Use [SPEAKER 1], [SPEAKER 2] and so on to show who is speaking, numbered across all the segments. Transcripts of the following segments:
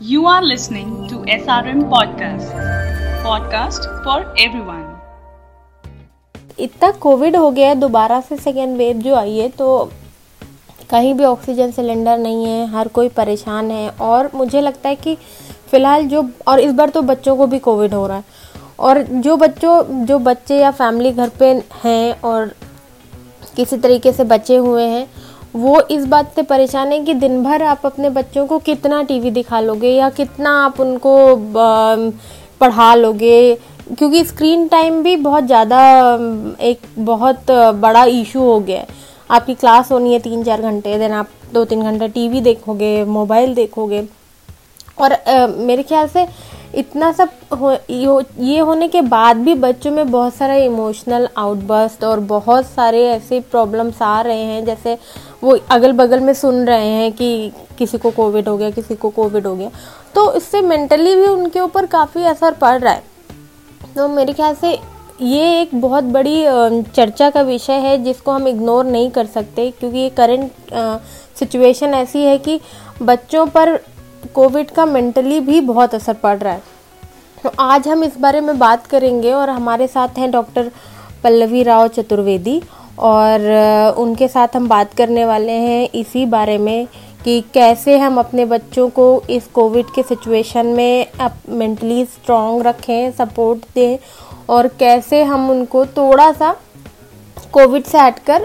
[SPEAKER 1] You are listening to SRM Podcast, podcast for everyone.
[SPEAKER 2] इतना Covid हो गया है दोबारा से सेकेंड वेव जो आई है तो कहीं भी ऑक्सीजन सिलेंडर नहीं है हर कोई परेशान है और मुझे लगता है कि फ़िलहाल जो और इस बार तो बच्चों को भी कोविड हो रहा है और जो बच्चों जो बच्चे या फैमिली घर पे हैं और किसी तरीके से बचे हुए हैं वो इस बात से परेशान है कि दिन भर आप अपने बच्चों को कितना टीवी दिखा लोगे या कितना आप उनको पढ़ा लोगे? क्योंकि स्क्रीन टाइम भी बहुत ज़्यादा एक बहुत बड़ा इशू हो गया है। आपकी क्लास होनी है तीन चार घंटे देन आप दो तीन घंटे टीवी देखोगे मोबाइल देखोगे। और आ, मेरे ख्याल से इतना सब हो ये होने के बाद भी बच्चों में बहुत सारा इमोशनल आउटबर्स्ट और बहुत सारे ऐसे प्रॉब्लम्स आ रहे हैं जैसे वो अगल बगल में सुन रहे हैं कि किसी को कोविड हो गया, किसी को कोविड हो गया। तो इससे मेंटली भी उनके ऊपर काफ़ी असर पड़ रहा है। तो मेरे ख्याल से ये एक बहुत बड़ी चर्चा का विषय है जिसको हम इग्नोर नहीं कर सकते क्योंकि ये करंट सिचुएशन ऐसी है कि बच्चों पर कोविड का मेंटली भी बहुत असर पड़ रहा है। तो आज हम इस बारे में बात करेंगे और हमारे साथ हैं डॉक्टर पल्लवी राव चतुर्वेदी और उनके साथ हम बात करने वाले हैं इसी बारे में कि कैसे हम अपने बच्चों को इस कोविड के सिचुएशन में मेंटली स्ट्रांग रखें, सपोर्ट दें और कैसे हम उनको थोड़ा सा कोविड से हटकर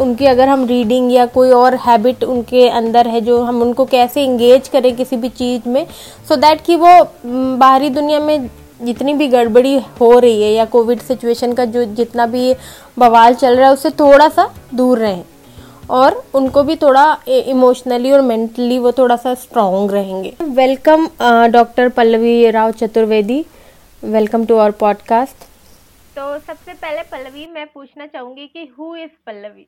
[SPEAKER 2] उनकी अगर हम रीडिंग या कोई और हैबिट उनके अंदर है जो हम उनको कैसे इंगेज करें किसी भी चीज़ में सो so दैट कि वो बाहरी दुनिया में जितनी भी गड़बड़ी हो रही है या कोविड सिचुएशन का जो जितना भी बवाल चल रहा है, उससे थोड़ा सा दूर रहें। और उनको भी थोड़ा इमोशनली और मेंटली वो थोड़ा सा स्ट्रॉन्ग रहेंगे welcome doctor Pallavi Rao Chaturvedi welcome to our podcast
[SPEAKER 3] तो सबसे पहले पल्लवी, मैं पूछना चाहूँगी कि हु इज़ पल्लवी?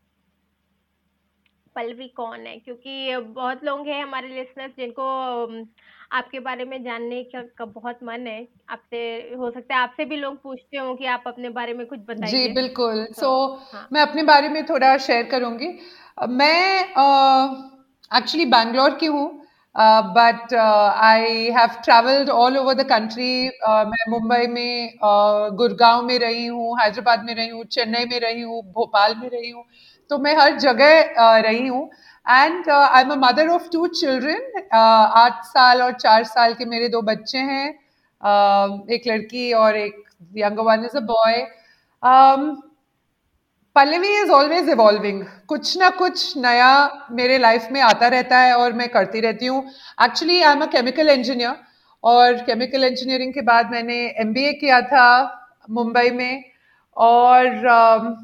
[SPEAKER 3] पल्लवी कौन है? क्योंकि बहुत लोग हैं हमारे लिसनर्स जिनको आपके बारे में जानने का, का बहुत मन है। आपसे हो सकता है आपसे भी लोग पूछते हो कि आप अपने बारे में कुछ बताइए।
[SPEAKER 4] जी बिल्कुल। सो तो, so, हाँ. मैं अपने बारे में थोड़ा शेयर करूँगी। मैं एक्चुअली uh, बैंगलोर की हूँ। But I have travelled all over the country मैं मुंबई में uh, गुड़गांव में रही हूँ हैदराबाद में रही हूँ चेन्नई में रही हूँ भोपाल में रही हूँ। तो मैं हर जगह uh, रही हूँ। And I am a mother of two children आठ साल और चार साल के मेरे दो बच्चे हैं। Uh, एक लड़की और एक younger one is a boy Pallavi is always evolving कुछ ना कुछ नया मेरे लाइफ में आता रहता है और मैं करती रहती हूँ। Actually I am a chemical engineer और केमिकल इंजीनियरिंग के बाद मैंने MBA किया था मुंबई में। और uh,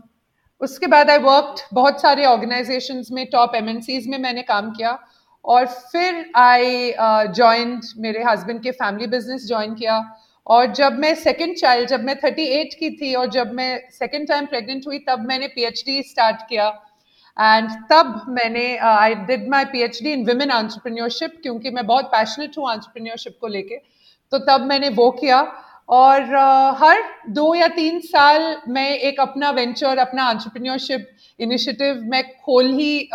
[SPEAKER 4] उसके बाद आई वर्क बहुत सारे ऑर्गेनाइजेशन में टॉप एम में मैंने काम किया। और फिर आई ज्वाइंट uh, मेरे हस्बैंड के फैमिली बिज़नेस ज्वाइन किया। और जब मैं सेकंड चाइल्ड जब मैं 38 की थी और जब मैं सेकंड टाइम प्रेग्नेंट हुई तब मैंने पीएचडी स्टार्ट किया। एंड तब मैंने I did my PhD in women entrepreneurship क्योंकि मैं बहुत पैशनेट हूँ एंटरप्रेन्योरशिप को लेके। तो तब मैंने वो किया। और हर दो या तीन साल मैं एक अपना वेंचर अपना एंटरप्रेन्योरशिप इनिशिएटिव मैं खोल ही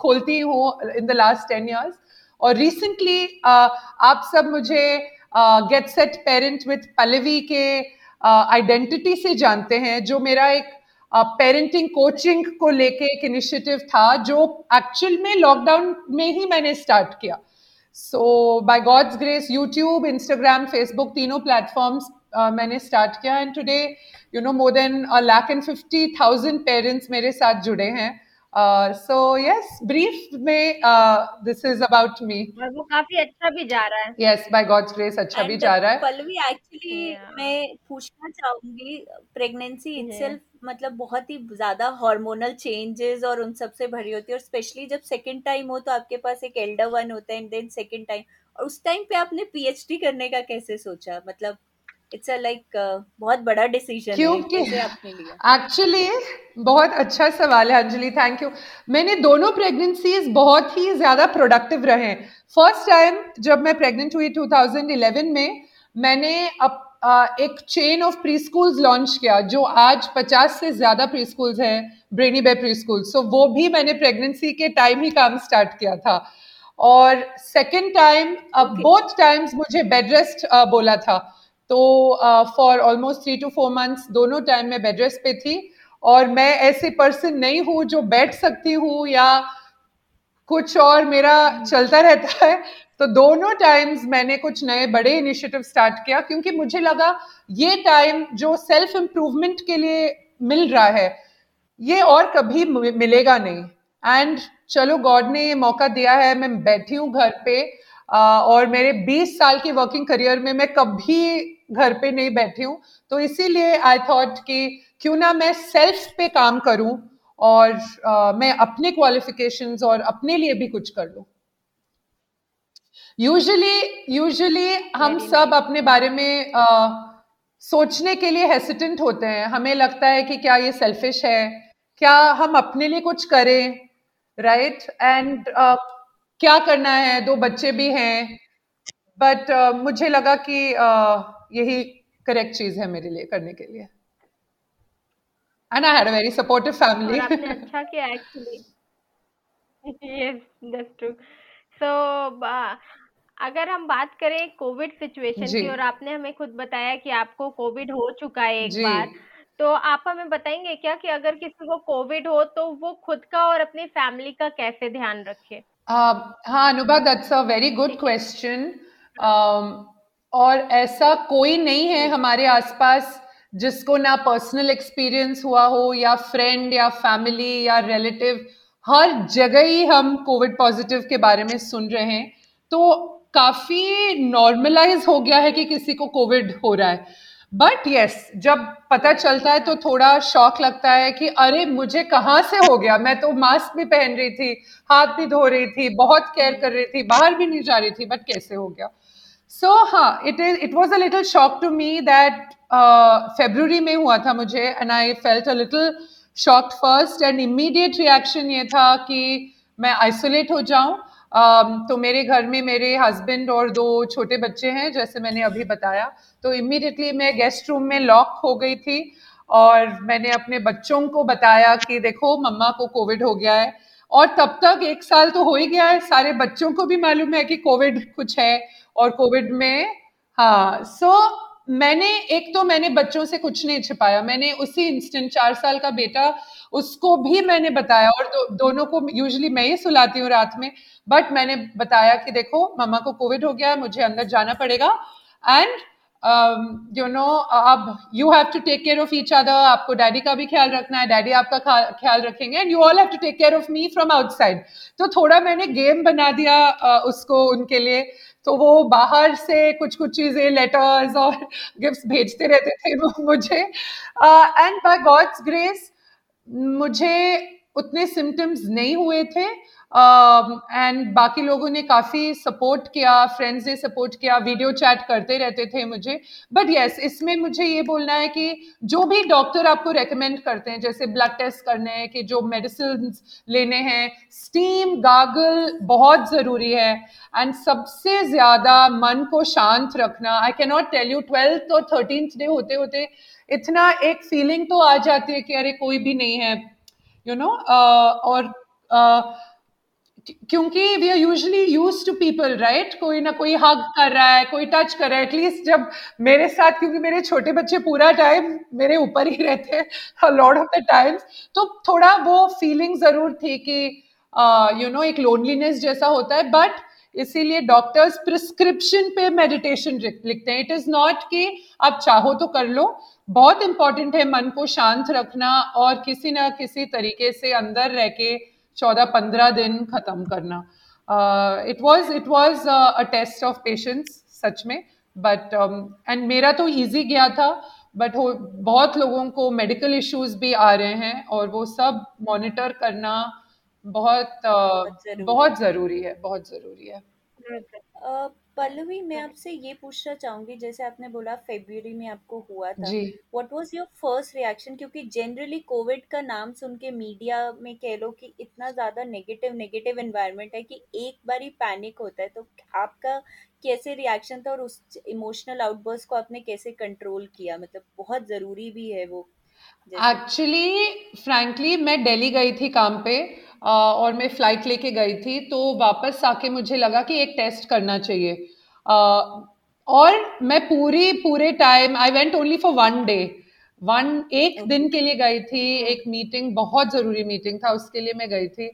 [SPEAKER 4] खोलती हूँ in the last ten years और रिसेंटली आप सब मुझे get set parent with Pallavi के आइडेंटिटी से जानते हैं जो मेरा एक पेरेंटिंग uh, कोचिंग को लेके एक इनिशिएटिव था जो एक्चुअल में लॉकडाउन में ही मैंने स्टार्ट किया। So by God's grace YouTube Instagram Facebook तीनों प्लेटफॉर्म्स uh, मैंने स्टार्ट किया and today you know more than lakh and fifty thousand parents मेरे साथ जुड़े हैं। सो यस ब्रीफ में दिस इज़ अबाउट मी
[SPEAKER 3] वो काफ़ी अच्छा भी जा रहा है।
[SPEAKER 4] यस बाय गॉड्स ग्रेस अच्छा And भी जा रहा है।
[SPEAKER 5] Pallavi actually yeah. मैं पूछना चाहूँगी प्रेगनेंसी इटसेल्फ मतलब बहुत ही ज़्यादा हार्मोनल चेंजेस और उन सबसे भरी होती है और स्पेशली जब सेकंड टाइम हो तो आपके पास एक एल्डर वन होता है एंड देन सेकंड टाइम और उस टाइम पे आपने पीएचडी करने का कैसे सोचा? मतलब इट्स अ लाइक बहुत बड़ा डिसीज़न क्योंकि
[SPEAKER 4] एक्चुअली बहुत अच्छा सवाल है अंजलि थैंक यू मैंने दोनों प्रेगनेंसीज बहुत ही ज़्यादा प्रोडक्टिव रहे। फ़र्स्ट टाइम जब मैं प्रेग्नेंट हुई 2011 में मैंने अब एक chain of pre schools launch किया जो आज 50 से ज़्यादा प्री स्कूल्स हैं Brainy Bay pre school so वो भी मैंने प्रेगनेंसी के टाइम ही काम स्टार्ट किया था। और सेकेंड टाइम बोथ टाइम्स मुझे बेड रेस्ट uh, बोला था। तो for almost three two four months दोनों टाइम में बेड रेस्ट पे थी। और मैं ऐसे पर्सन नहीं हूँ जो बैठ सकती हूँ या कुछ और मेरा चलता रहता है। तो दोनों टाइम्स मैंने कुछ नए बड़े इनिशिएटिव स्टार्ट किया, क्योंकि मुझे लगा ये टाइम जो सेल्फ इम्प्रूवमेंट के लिए मिल रहा है, ये और कभी मिलेगा नहीं। एंड चलो गॉड ने ये मौका दिया है, मैं बैठी हूँ घर पे और मेरे 20 साल की वर्किंग करियर में मैं कभी घर पे नहीं बैठी हूँ। तो इसीलिए आई थॉट कि क्यों ना मैं सेल्फ पे काम करूँ और मैं अपने क्वालिफिकेशंस और अपने लिए भी कुछ कर लूँ। यूजुअली यूजुअली हम सब अपने बारे में uh, सोचने के लिए हेसिटेंट होते हैं। हमें लगता है कि क्या ये सेल्फिश है? क्या हम अपने लिए कुछ करें? Right right? एंड uh, क्या करना है? दो बच्चे भी हैं। बट uh, मुझे लगा कि uh, यही करेक्ट चीज़ है मेरे लिए करने के लिए। And I had a very supportive family
[SPEAKER 3] अच्छा किया actually yes that's true so अगर हम बात करें कोविड सिचुएशन की और आपने हमें खुद बताया कि आपको कोविड हो चुका है एक बार तो आप हमें बताएँगे क्या कि अगर किसी को कोविड हो तो वो खुद का और अपनी फैमिली का कैसे ध्यान रखे?
[SPEAKER 4] uh, हाँ Anubha that's a very good question और ऐसा कोई नहीं है हमारे आसपास जिसको ना पर्सनल एक्सपीरियंस हुआ हो या फ्रेंड या फैमिली या रिलेटिव हर जगह ही हम कोविड पॉजिटिव के बारे में सुन रहे हैं। तो काफ़ी नॉर्मलाइज हो गया है कि किसी को कोविड हो रहा है। बट यस yes, जब पता चलता है तो थोड़ा शौक लगता है कि अरे मुझे कहाँ से हो गया? मैं तो मास्क भी पहन रही थी हाथ भी धो रही थी बहुत केयर कर रही थी बाहर भी नहीं जा रही थी बट कैसे हो गया? सो हाँ it is it was a little shock to me that February में हुआ था मुझे and I felt a little shock first and immediate reaction ये था कि मैं आइसोलेट हो जाऊँ। तो मेरे घर में मेरे हस्बैंड और दो छोटे बच्चे हैं जैसे मैंने अभी बताया। तो इमीडिएटली मैं गेस्ट रूम में लॉक हो गई थी और मैंने अपने बच्चों को बताया कि देखो मम्मा को कोविड हो गया है। और तब तक एक साल तो हो ही गया है सारे बच्चों को भी मालूम है कि कोविड कुछ है और कोविड में हाँ सो so, मैंने एक तो मैंने बच्चों से कुछ नहीं छिपाया। मैंने उसी इंस्टेंट चार साल का बेटा उसको भी मैंने बताया और दो, दोनों को यूजली मैं ही सुलाती हूँ रात में बट मैंने बताया कि देखो मम्मा को कोविड हो गया है मुझे अंदर जाना पड़ेगा। एंड यू नो अब you have to take care of each other आपको डैडी का भी ख्याल रखना है डैडी आपका ख्याल रखेंगे and you all have to take care of me from outside तो थोड़ा मैंने गेम बना दिया uh, उसको उनके लिए। तो वो बाहर से कुछ कुछ चीज़ें लेटर्स और गिफ्ट्स भेजते रहते थे वो मुझे। एंड बाय गॉड्स ग्रेस मुझे उतने सिम्टम्स नहीं हुए थे। एंड um, बाकी लोगों ने काफ़ी सपोर्ट किया फ्रेंड्स ने सपोर्ट किया वीडियो चैट करते रहते थे मुझे बट यस yes, इसमें मुझे ये बोलना है कि जो भी डॉक्टर आपको रेकमेंड करते हैं जैसे ब्लड टेस्ट करने हैं कि जो मेडिसिन लेने हैं स्टीम गागल बहुत ज़रूरी है एंड सबसे ज़्यादा मन को शांत रखना I can not tell you twelfth और थर्टीन डे होते होते इतना एक फीलिंग तो आ जाती है कि अरे कोई भी नहीं है you you know know? uh, और uh, क्योंकि we are usually use to people right कोई ना कोई हग कर रहा है, कोई टच कर रहा है। एटलीस्ट जब मेरे साथ, क्योंकि मेरे छोटे बच्चे पूरा टाइम मेरे ऊपर ही रहते हैं लॉर्ड ऑफ़ द टाइम्स तो थोड़ा वो फीलिंग ज़रूर थी कि यू नो एक लोनलीनेस जैसा होता है। बट इसीलिए डॉक्टर्स प्रिस्क्रिप्शन पे मेडिटेशन लिखते हैं। इट इज़ नॉट कि आप चाहो तो कर लो। बहुत इंपॉर्टेंट है मन को शांत रखना और किसी ना किसी तरीके से अंदर रह के चौदह पंद्रह दिन खत्म करना। It was it was a test of patience सच में। बट एंड um, मेरा तो ईजी गया था बट हो बहुत लोगों को मेडिकल इश्यूज़ भी आ रहे हैं और वो सब मॉनिटर करना बहुत uh, बहुत ज़रूरी है। बहुत ज़रूरी है।
[SPEAKER 5] पल्लवी मैं आपसे ये पूछना चाहूँगी जैसे आपने बोला फेब्रुवरी में आपको हुआ था what was your first reaction क्योंकि जनरली कोविड का नाम सुन के मीडिया में कह लो कि इतना ज़्यादा नेगेटिव नेगेटिव एनवायरनमेंट है कि एक बार ही पैनिक होता है तो आपका कैसे रिएक्शन था और उस इमोशनल आउटबर्स्ट को आपने कैसे कंट्रोल किया? मतलब बहुत ज़रूरी भी है वो।
[SPEAKER 4] एक्चुअली फ्रैंकली मैं दिल्ली गई थी काम पे और मैं फ़्लाइट लेके गई थी तो वापस आके मुझे लगा कि एक टेस्ट करना चाहिए। और मैं पूरी पूरे time I went only for one day one एक दिन के लिए गई थी एक मीटिंग बहुत ज़रूरी मीटिंग था उसके लिए मैं गई थी।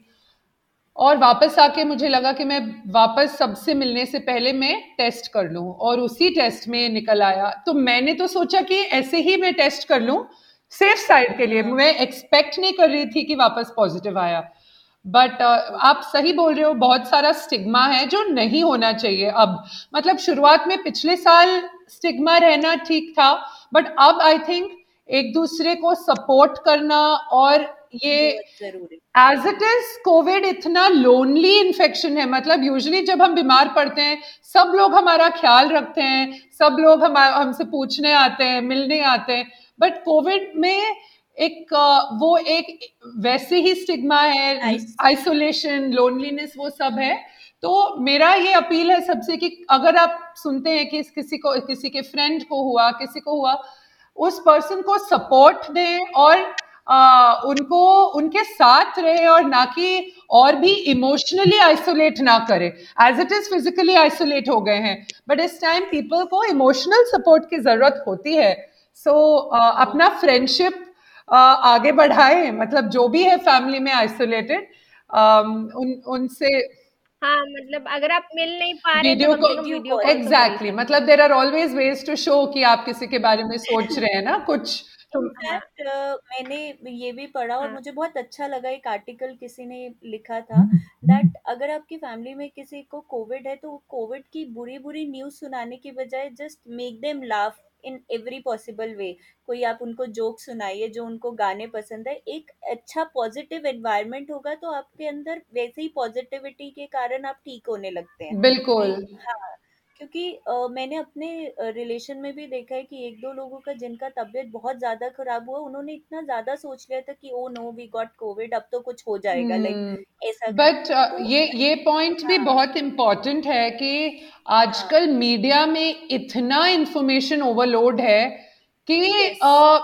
[SPEAKER 4] और वापस आके मुझे लगा कि मैं वापस सबसे मिलने से पहले मैं टेस्ट कर लूँ और उसी टेस्ट में निकल आया। तो मैंने तो सोचा कि ऐसे ही मैं टेस्ट कर लूँ सेफ़ साइड के लिए। मैं एक्सपेक्ट नहीं कर रही थी कि वापस पॉजिटिव आया। बट uh, आप सही बोल रहे हो बहुत सारा स्टिग्मा है जो नहीं होना चाहिए अब। मतलब शुरुआत में पिछले साल स्टिग्मा रहना ठीक था बट अब आई थिंक एक दूसरे को सपोर्ट करना और ये एज इट इज़ कोविड इतना लोनली इन्फेक्शन है। मतलब यूजली जब हम बीमार पड़ते हैं सब लोग हमारा ख्याल रखते हैं सब लोग हम हमसे पूछने आते हैं मिलने आते हैं। बट कोविड में एक वो एक वैसे ही स्टिग्मा है आइसोलेशन लोनलीनेस वो सब है। तो मेरा ये अपील है सबसे कि अगर आप सुनते हैं कि किसी को किसी के फ्रेंड को हुआ किसी को हुआ उस पर्सन को सपोर्ट दें और आ, उनको उनके साथ रहे और ना कि और भी इमोशनली आइसोलेट ना करे। As it is physically isolate हो गए हैं। बट इस टाइम पीपल को इमोशनल सपोर्ट की ज़रूरत होती है। सो so, uh, अपना फ्रेंडशिप uh, आगे बढ़ाए मतलब जो भी है फैमिली में आइसोलेटेड um, उन उनसे
[SPEAKER 3] हाँ मतलब अगर आप मिल नहीं पा रहे
[SPEAKER 4] वीडियो को वीडियो एग्जैक्टली मतलब there are always ways to show कि आप किसी के बारे में सोच रहे हैं ना कुछ
[SPEAKER 5] तो मैंने ये भी पढ़ा और हाँ। मुझे बहुत अच्छा लगा एक आर्टिकल किसी ने लिखा था दैट अगर आपकी फैमिली में किसी को कोविड है तो कोविड की बुरी बुरी न्यूज़ सुनाने की बजाय just make them laugh in every possible way कोई आप उनको जोक सुनाइए जो उनको गाने पसंद है एक अच्छा पॉजिटिव एनवायरनमेंट होगा तो आपके अंदर वैसे ही पॉजिटिविटी के कारण आप ठीक होने लगते हैं।
[SPEAKER 4] बिल्कुल।
[SPEAKER 5] हाँ। क्योंकि मैंने अपने रिलेशन में भी देखा है कि एक दो लोगों का जिनका तबीयत बहुत ज़्यादा खराब हुआ उन्होंने इतना ज़्यादा सोच लिया था कि oh no we got Covid अब तो कुछ हो जाएगा। लाइक
[SPEAKER 4] like, ऐसा बट uh, ये ये पॉइंट भी हाँ। बहुत इम्पोर्टेंट है कि आजकल मीडिया में इतना इंफॉर्मेशन ओवरलोड है कि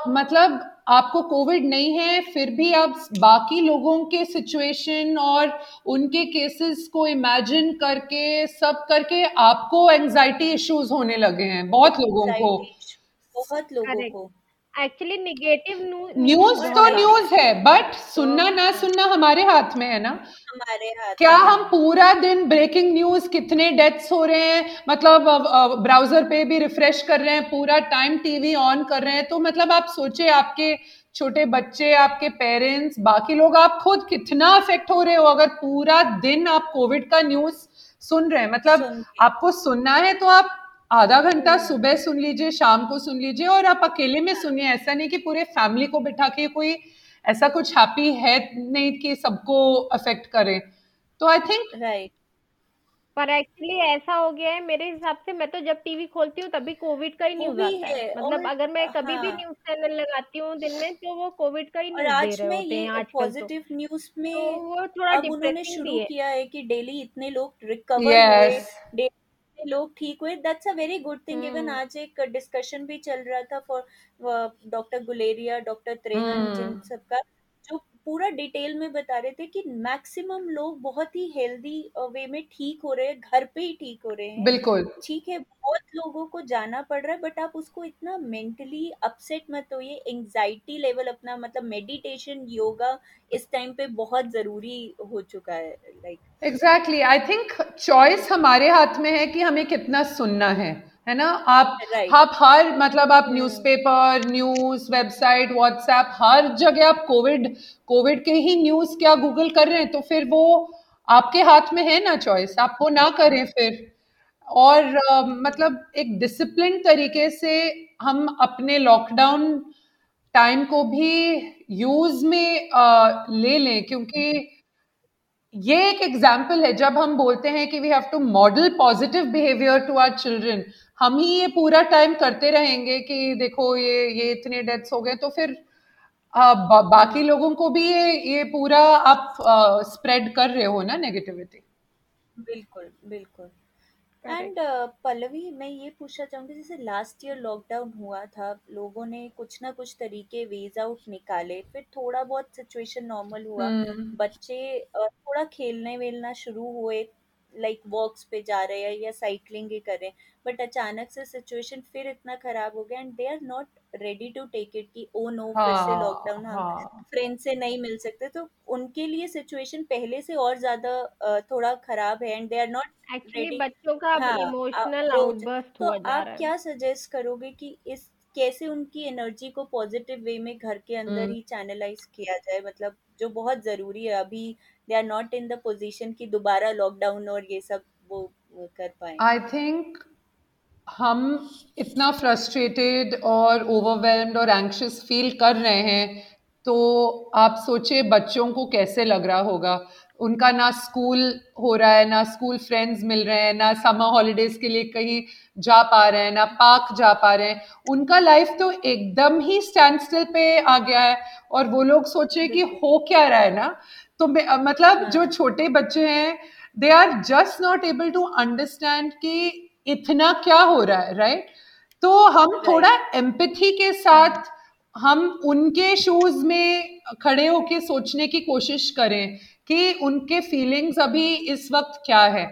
[SPEAKER 4] मतलब आपको कोविड नहीं है फिर भी आप बाकी लोगों के सिचुएशन और उनके केसेस को इमेजिन करके सब करके आपको एंजाइटी इश्यूज़ होने लगे हैं बहुत लोगों को।
[SPEAKER 5] बहुत लोगों को।
[SPEAKER 3] एक्चुअली निगेटिव
[SPEAKER 4] न्यूज़ तो न्यूज़ है बट सुनना ना सुनना हमारे हाथ में है ना।
[SPEAKER 5] हमारे हाथ
[SPEAKER 4] क्या हम पूरा दिन ब्रेकिंग न्यूज़ कितने डेथ्स हो रहे हैं मतलब ब्राउज़र पे भी रिफ्रेश कर रहे हैं पूरा टाइम टीवी ऑन कर रहे हैं तो मतलब आप सोचे आपके छोटे बच्चे आपके पेरेंट्स बाकी लोग आप खुद कितना अफेक्ट हो रहे हो अगर पूरा दिन आप कोविड का न्यूज़ सुन रहे हैं मतलब आपको सुनना है तो आप आधा घंटा सुबह सुन लीजिए शाम को सुन लीजिए और आप अकेले में सुनिए ऐसा नहीं कि पूरे फैमिली को बिठा के कोई ऐसा कुछ हैप्पी है नहीं कि सबको अफेक्ट करे तो आई थिंक
[SPEAKER 5] राइट
[SPEAKER 3] पर एक्चुअली ऐसा हो गया है मेरे हिसाब से मैं तो जब टीवी खोलती हूँ तभी कोविड का ही न्यूज़ आता है मतलब अगर मैं कभी हाँ. भी न्यूज़ चैनल लगाती हूँ दिन में तो वो कोविड का ही न्यूज़ दे रहे होते हैं
[SPEAKER 5] पॉजिटिव तो। न्यूज़ में
[SPEAKER 3] तो वो थोड़ा उन्होंने शुरू
[SPEAKER 5] किया है कि डेली इतने लोग रिकवर. हुए लोग ठीक हुए। That's a very good thing even आज एक डिस्कशन भी चल रहा था for doctor Guleria doctor Trehan जिन सबका। जो पूरा डिटेल में बता रहे थे कि मैक्सिमम लोग बहुत ही हेल्दी वे में ठीक हो रहे हैं घर पे ही ठीक हो रहे हैं।
[SPEAKER 4] बिल्कुल।
[SPEAKER 5] ठीक है बहुत लोगों को जाना पड़ रहा है बट आप उसको इतना मेंटली अपसेट मत हो ये एंजाइटी लेवल अपना मतलब मेडिटेशन योगा इस टाइम पे बहुत ज़रूरी हो चुका है like
[SPEAKER 4] exactly I think choice हमारे हाथ में है कि हमें कितना सुनना है। है ना? आप right. आप हर मतलब आप न्यूज़पेपर न्यूज़ वेबसाइट व्हाट्सएप हर जगह आप कोविड कोविड के ही न्यूज़ क्या गूगल कर रहे हैं तो फिर वो आपके हाथ में है ना चॉइस आप वो ना करें फिर। और uh, मतलब एक डिसिप्लिन तरीके से हम अपने लॉकडाउन टाइम को भी यूज़ में uh, ले लें क्योंकि ये एक एग्ज़ाम्पल है जब हम बोलते हैं कि we have to model positive behaviour to our children हम ही ये पूरा टाइम करते रहेंगे कि देखो ये ये इतने डेथ्स हो गए तो फिर आ, बा, बाकी लोगों को भी ये ये पूरा आप स्प्रेड कर रहे हो ना नेगेटिविटी
[SPEAKER 5] बिल्कुल बिल्कुल। एंड uh, पल्लवी मैं ये पूछना चाहूँगी जैसे लास्ट ईयर लॉकडाउन हुआ था लोगों ने कुछ ना कुछ तरीके वेज आउट निकाले फिर थोड़ा बहुत सिचुएशन नॉर्मल हुआ
[SPEAKER 4] हम्म।
[SPEAKER 5] बच्चे थोड़ा खेलने वेलना शुरू हुए लाइक वॉक्स पे जा रहे हैं या साइकिलिंग ही कर रहे हैं। बट अचानक से सिचुएशन फिर इतना खराब हो गया and they are not ready to take it कि ओ नो फिर से लॉकडाउन
[SPEAKER 4] हाँ
[SPEAKER 5] हम
[SPEAKER 4] हाँ।
[SPEAKER 5] फ्रेंड से नहीं मिल सकते। तो उनके लिए सिचुएशन पहले से और ज़्यादा थोड़ा खराब है and they are not
[SPEAKER 3] actually बच्चों का
[SPEAKER 5] हाँ
[SPEAKER 3] इमोशनल आउटबर्स्ट
[SPEAKER 5] तो आप क्या सजेस्ट करोगे कि इस कैसे उनकी एनर्जी को पॉजिटिव वे में घर के अंदर
[SPEAKER 4] हम्म।
[SPEAKER 5] ही चैनलाइज किया जाए? मतलब जो बहुत ज़रूरी है अभी they are not in the position कि दोबारा लॉकडाउन और ये सब वो, कर पाए।
[SPEAKER 4] आई थिंक हम इतना फ्रस्ट्रेटेड और ओवरवेल्म्ड और एंक्शस फील कर रहे हैं तो आप सोचिए बच्चों को कैसे लग रहा होगा। उनका ना स्कूल हो रहा है ना स्कूल फ्रेंड्स मिल रहे हैं ना समर हॉलीडेज के लिए कहीं जा पा रहे हैं ना पार्क जा पा रहे हैं। उनका लाइफ तो एकदम ही स्टैंड स्टिल पे आ गया है और वो लोग सोचे कि हो क्या रहा है ना? तो मतलब
[SPEAKER 5] हाँ।
[SPEAKER 4] जो छोटे बच्चे हैं they are just not able to understand कि इतना क्या हो रहा है राइट तो हम थोड़ा एम्पथी के साथ हम उनके शूज़ में खड़े होके सोचने की कोशिश करें कि उनके फीलिंग्स अभी इस वक्त क्या है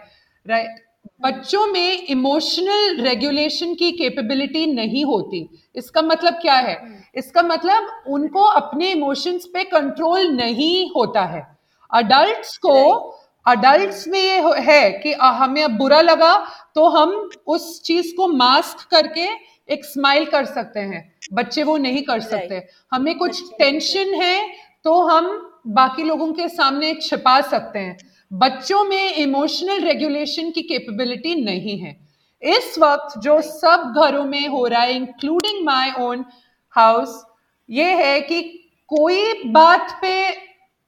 [SPEAKER 4] राइट बच्चों में इमोशनल रेगुलेशन की कैपेबिलिटी नहीं होती। इसका मतलब क्या है? इसका मतलब उनको अपने इमोशंस पे कंट्रोल नहीं होता है। अडल्ट्स को अडल्ट्स में ये है कि हमें अब बुरा लगा तो हम उस चीज़ को मास्क करके एक स्माइल कर सकते हैं। बच्चे वो नहीं कर सकते। हमें कुछ टेंशन है तो हम बाकी लोगों के सामने छिपा सकते हैं। बच्चों में इमोशनल रेगुलेशन की कैपेबिलिटी नहीं है। इस वक्त जो सब घरों में हो रहा है इंक्लूडिंग माय ओन हाउस ये है कि कोई बात पे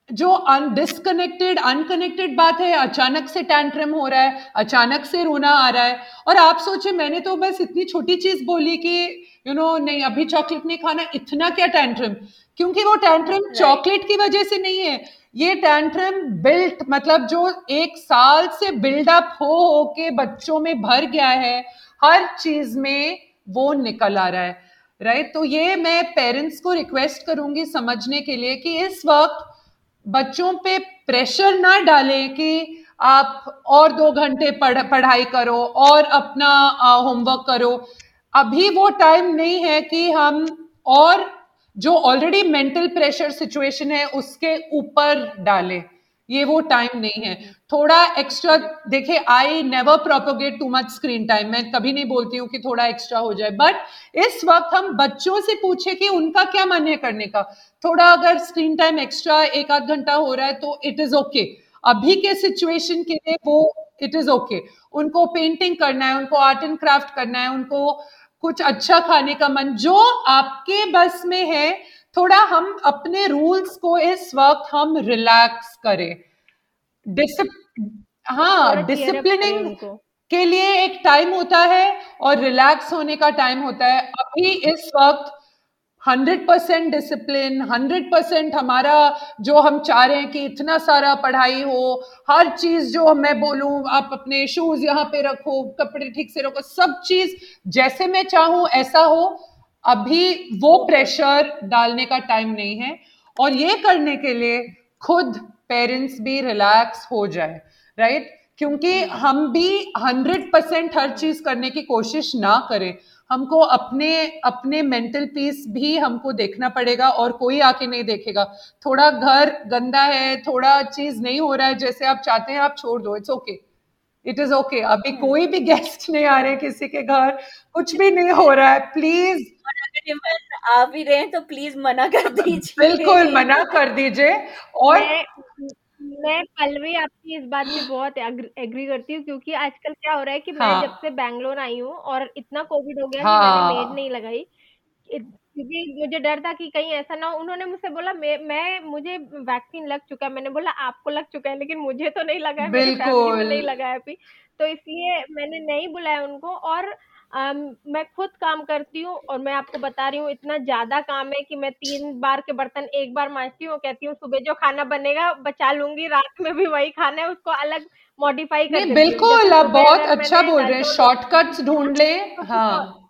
[SPEAKER 4] जो डिस्कनेक्टेड अनकनेक्टेड बात है अचानक से टैंट्रम हो रहा है अचानक से रोना आ रहा है। और आप सोचे मैंने तो बस इतनी छोटी चीज़ बोली कि यू you नो know, नहीं अभी चॉकलेट नहीं खाना इतना क्या टैंट्रम क्योंकि वो टैंट्रम चॉकलेट की वजह से नहीं है। ये टैंट्रम बिल्ट मतलब जो एक साल से बिल्डअप हो हो के बच्चों में भर गया है हर चीज़ में वो निकल आ रहा है। Right right? तो ये मैं पेरेंट्स को रिक्वेस्ट करूँगी समझने के लिए कि इस वक्त बच्चों पे प्रेशर ना डालें कि आप और दो घंटे पढ़, पढ़ाई करो और अपना होमवर्क करो। अभी वो टाइम नहीं है कि हम और जो ऑलरेडी मेंटल प्रेशर सिचुएशन है उसके ऊपर डालें। ये वो टाइम नहीं है। थोड़ा एक्स्ट्रा देखिए I never propagate too much screen time मैं कभी नहीं बोलती हूँ कि थोड़ा एक्स्ट्रा हो जाए। बट इस वक्त हम बच्चों से पूछे कि उनका क्या मन है करने का। थोड़ा अगर स्क्रीन टाइम एक्स्ट्रा एक आध घंटा हो रहा है तो इट इज़ ओके अभी के सिचुएशन के लिए वो इट इज़ ओके उनको पेंटिंग करना है, उनको आर्ट एंड क्राफ्ट करना है, उनको कुछ अच्छा खाने का मन, जो आपके बस में है थोड़ा हम अपने रूल्स को इस वक्त हम रिलैक्स करें। डिसिप हाँ डिसिप्लिनिंग के लिए एक टाइम होता है और रिलैक्स होने का टाइम होता है। अभी इस वक्त hundred percent discipline hundred percent हमारा जो हम चाह रहे हैं कि इतना सारा पढ़ाई हो हर चीज़ जो मैं बोलूँ आप अपने शूज़ यहाँ पे रखो कपड़े ठीक से रखो सब चीज़ जैसे मैं चाहूँ ऐसा हो। अभी वो प्रेशर डालने का टाइम नहीं है और ये करने के लिए खुद पेरेंट्स भी रिलैक्स हो जाए राइट क्योंकि हम भी हंड्रेड परसेंट हर चीज़ करने की कोशिश ना करें। हमको अपने अपने मेंटल पीस भी हमको देखना पड़ेगा और कोई आके नहीं देखेगा। थोड़ा घर गंदा है, थोड़ा चीज़ नहीं हो रहा है, जैसे आप चाहते हैं आप छोड़ दो it's okay it is okay अभी कोई भी गेस्ट नहीं आ रहे किसी के घर। कुछ भी नहीं हो रहा है प्लीज़
[SPEAKER 5] आ भी रहे हैं तो प्लीज़ मना कर दीजिए।
[SPEAKER 4] बिल्कुल मना कर दीजिए। और
[SPEAKER 3] मैं पल्लवी आपकी इस बात से बहुत एग्री करती हूँ क्योंकि आजकल क्या हो रहा है कि हाँ. मैं जब से बैंगलोर आई हूँ और इतना कोविड हो गया हाँ. कि मैंने मेड नहीं लगाई। क्योंकि मुझे डर था कि कहीं ऐसा ना हो। उन्होंने मुझसे बोला मैं मैं मुझे वैक्सीन लग चुका है। मैंने बोला आपको लग चुका है लेकिन मुझे तो नहीं लगा है मेरी फैमिली में नहीं लगा है अभी। तो इसलिए मैंने नहीं बुलाया उनको और Um, मैं खुद काम करती हूँ और मैं आपको बता रही हूँ इतना ज़्यादा काम है कि मैं तीन बार के बर्तन एक बार मांजती हूँ कहती हूँ सुबह जो खाना बनेगा बचा लूँगी रात में भी वही खाना है उसको अलग मॉडिफाई कर
[SPEAKER 4] बिल्कुल आप बहुत अच्छा बोल रहे हैं शॉर्टकट्स ढूंढ ले। हाँ।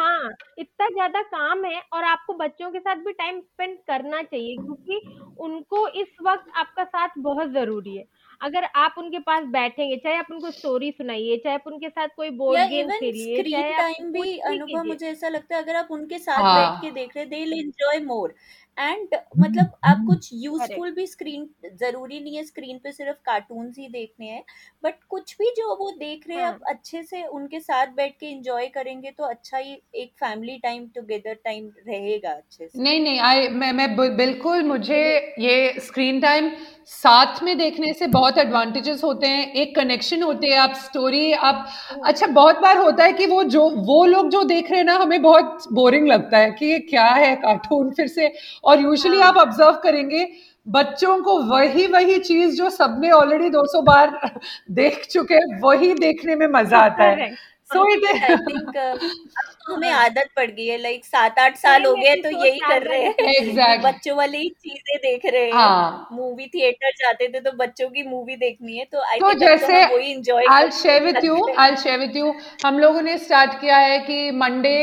[SPEAKER 3] हाँ इतना ज़्यादा काम है और आपको बच्चों के साथ भी टाइम स्पेंड करना चाहिए क्योंकि उनको इस वक्त आपका साथ बहुत ज़रूरी है। अगर आप उनके पास बैठेंगे चाहे आप उनको स्टोरी सुनाइए चाहे आप उनके साथ कोई बोर्ड गेम खेलिए
[SPEAKER 5] चाहे टाइम भी अनुभव मुझे ऐसा लगता है अगर आप उनके साथ हाँ. बैठ के देख रहे they will enjoy more and मतलब आप कुछ यूजफुल भी स्क्रीन ज़रूरी नहीं है स्क्रीन पे सिर्फ़ कार्टून ही देखने हैं बट कुछ भी जो वो देख रहे हैं हाँ. आप अच्छे से उनके साथ बैठ के एंजॉय करेंगे तो अच्छा ही एक फैमिली टाइम टुगेदर टाइम रहेगा अच्छे से।
[SPEAKER 4] नहीं नहीं आई मैं मैं बिल्कुल मुझे ये स्क्रीन टाइम साथ में देखने से बहुत एडवांटेजेस होते हैं एक कनेक्शन होते हैं आप स्टोरी आप अच्छा बहुत बार होता है कि वो जो वो लोग जो देख रहे हैं ना हमें बहुत बोरिंग लगता है कि ये क्या है कार्टून फिर से और यूजुअली हाँ। आप ऑब्ज़र्व करेंगे बच्चों को वही वही चीज़ जो सबने ऑलरेडी 200 बार देख चुके वही देखने में मज़ा आता है
[SPEAKER 5] सो इट हमें आदत पड़ गई है लाइक सात आठ साल हो गए तो यही कर रहे हैं exactly. बच्चों वाली ही चीज़ें देख रहे हैं हाँ. मूवी थिएटर जाते थे तो बच्चों की मूवी देखनी है तो आई तो जैसे वही enjoy
[SPEAKER 4] I share you I share you हम लोगों ने स्टार्ट किया है कि मंडे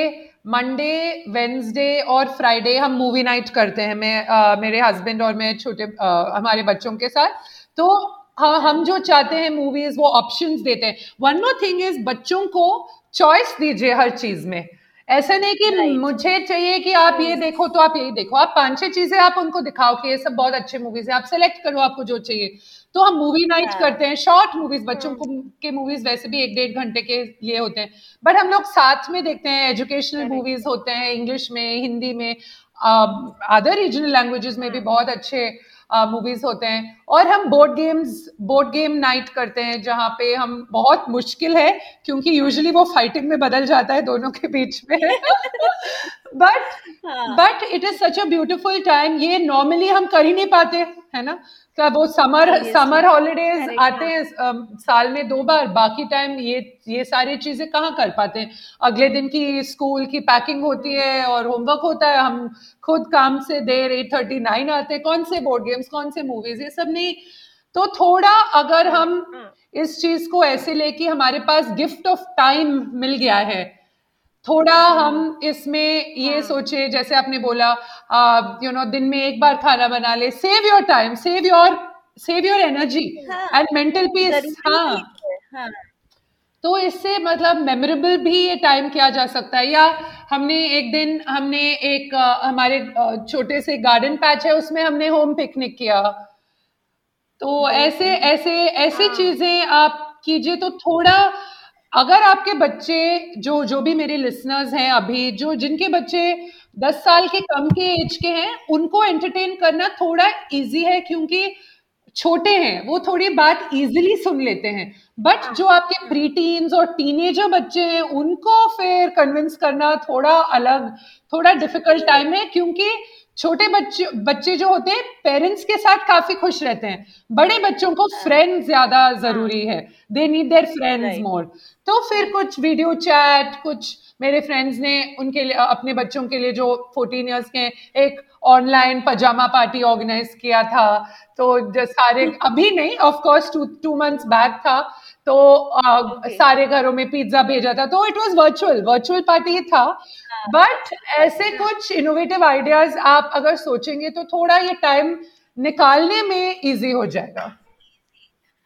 [SPEAKER 4] मंडे वेंसडे और फ्राइडे हम मूवी नाइट करते हैं मैं आ, मेरे हस्बैंड और मैं छोटे हमारे बच्चों के साथ। तो हाँ हम जो चाहते हैं मूवीज़ वो ऑप्शंस देते हैं। वन मोर थिंग इज़ बच्चों को चॉइस दीजिए हर चीज़ में। ऐसा नहीं कि right. मुझे चाहिए कि आप ये देखो तो आप यही देखो। आप पाँच छह चीज़ें आप उनको दिखाओ कि ये सब बहुत अच्छे मूवीज़ है। आप सेलेक्ट करो आपको जो चाहिए। तो हम मूवी नाइट yeah. करते हैं शॉर्ट मूवीज़ बच्चों hmm. को के मूवीज़ वैसे भी एक डेढ़ घंटे के लिए होते हैं। बट हम लोग साथ में देखते हैं एजुकेशनल मूवीज़ होते हैं इंग्लिश में हिंदी में अदर रीजनल लैंग्वेजेस में भी hmm. बहुत अच्छे मूवीज़ होते हैं। और हम board games board game night करते हैं जहाँ पे हम बहुत मुश्किल है क्योंकि यूजुअली वो फाइटिंग में बदल जाता है दोनों के बीच में। But but it is such a beautiful time ये नॉर्मली हम कर ही नहीं पाते है ना? तो वो समर समर हॉलीडेज आते हैं साल में दो बार बाकी टाइम ये ये सारी चीज़ें कहाँ कर पाते हैं? अगले दिन की स्कूल की पैकिंग होती है और होमवर्क होता है हम खुद काम से देर एट थर्टी नाइन आते हैं। कौन से बोर्ड गेम्स कौन से मूवीज़ ये सब नहीं। तो थोड़ा अगर हम हाँ। इस चीज़ को ऐसे लेके हमारे पास गिफ्ट ऑफ़ टाइम मिल गया है थोड़ा हम इसमें ये हाँ। सोचे जैसे आपने बोला यू नो दिन में एक बार खाना बना ले save your time save your save your energy and mental peace हाँ तो इससे मतलब मेमोरेबल भी ये टाइम किया जा सकता है या हमने एक दिन हमने एक हमारे छोटे से गार्डन पैच है उसमें हमने होम पिकनिक किया तो ऐसे ऐसे ऐसे हाँ। चीज़ें आप कीजिए तो थोड़ा अगर आपके बच्चे जो जो भी मेरे लिसनर्स हैं अभी जो जिनके बच्चे 10 साल के कम के एज के हैं उनको एंटरटेन करना थोड़ा इजी है क्योंकि छोटे हैं वो थोड़ी बात इजीली सुन लेते हैं। बट जो आपके प्री टीन्स और टीनेजर बच्चे हैं उनको फिर कन्विंस करना थोड़ा अलग थोड़ा डिफ़िकल्ट टाइम है क्योंकि छोटे बच्चे बच्चे जो होते हैं पेरेंट्स के साथ काफ़ी खुश रहते हैं। बड़े बच्चों को फ्रेंड्स ज़्यादा ज़रूरी है। They need their friends more तो फिर कुछ वीडियो चैट कुछ मेरे फ्रेंड्स ने उनके लिए अपने बच्चों के लिए जो फोर्टीन ईयर्स के एक ऑनलाइन पजामा पार्टी ऑर्गेनाइज किया था तो सारे अभी नहीं of course two two months back था। तो okay. सारे घरों में पिज्जा भेजा था। तो it was virtual virtual party था। बट। ऐसे कुछ इनोवेटिव आइडियाज़ आप अगर सोचेंगे तो थोड़ा ये टाइम निकालने में इजी हो जाएगा।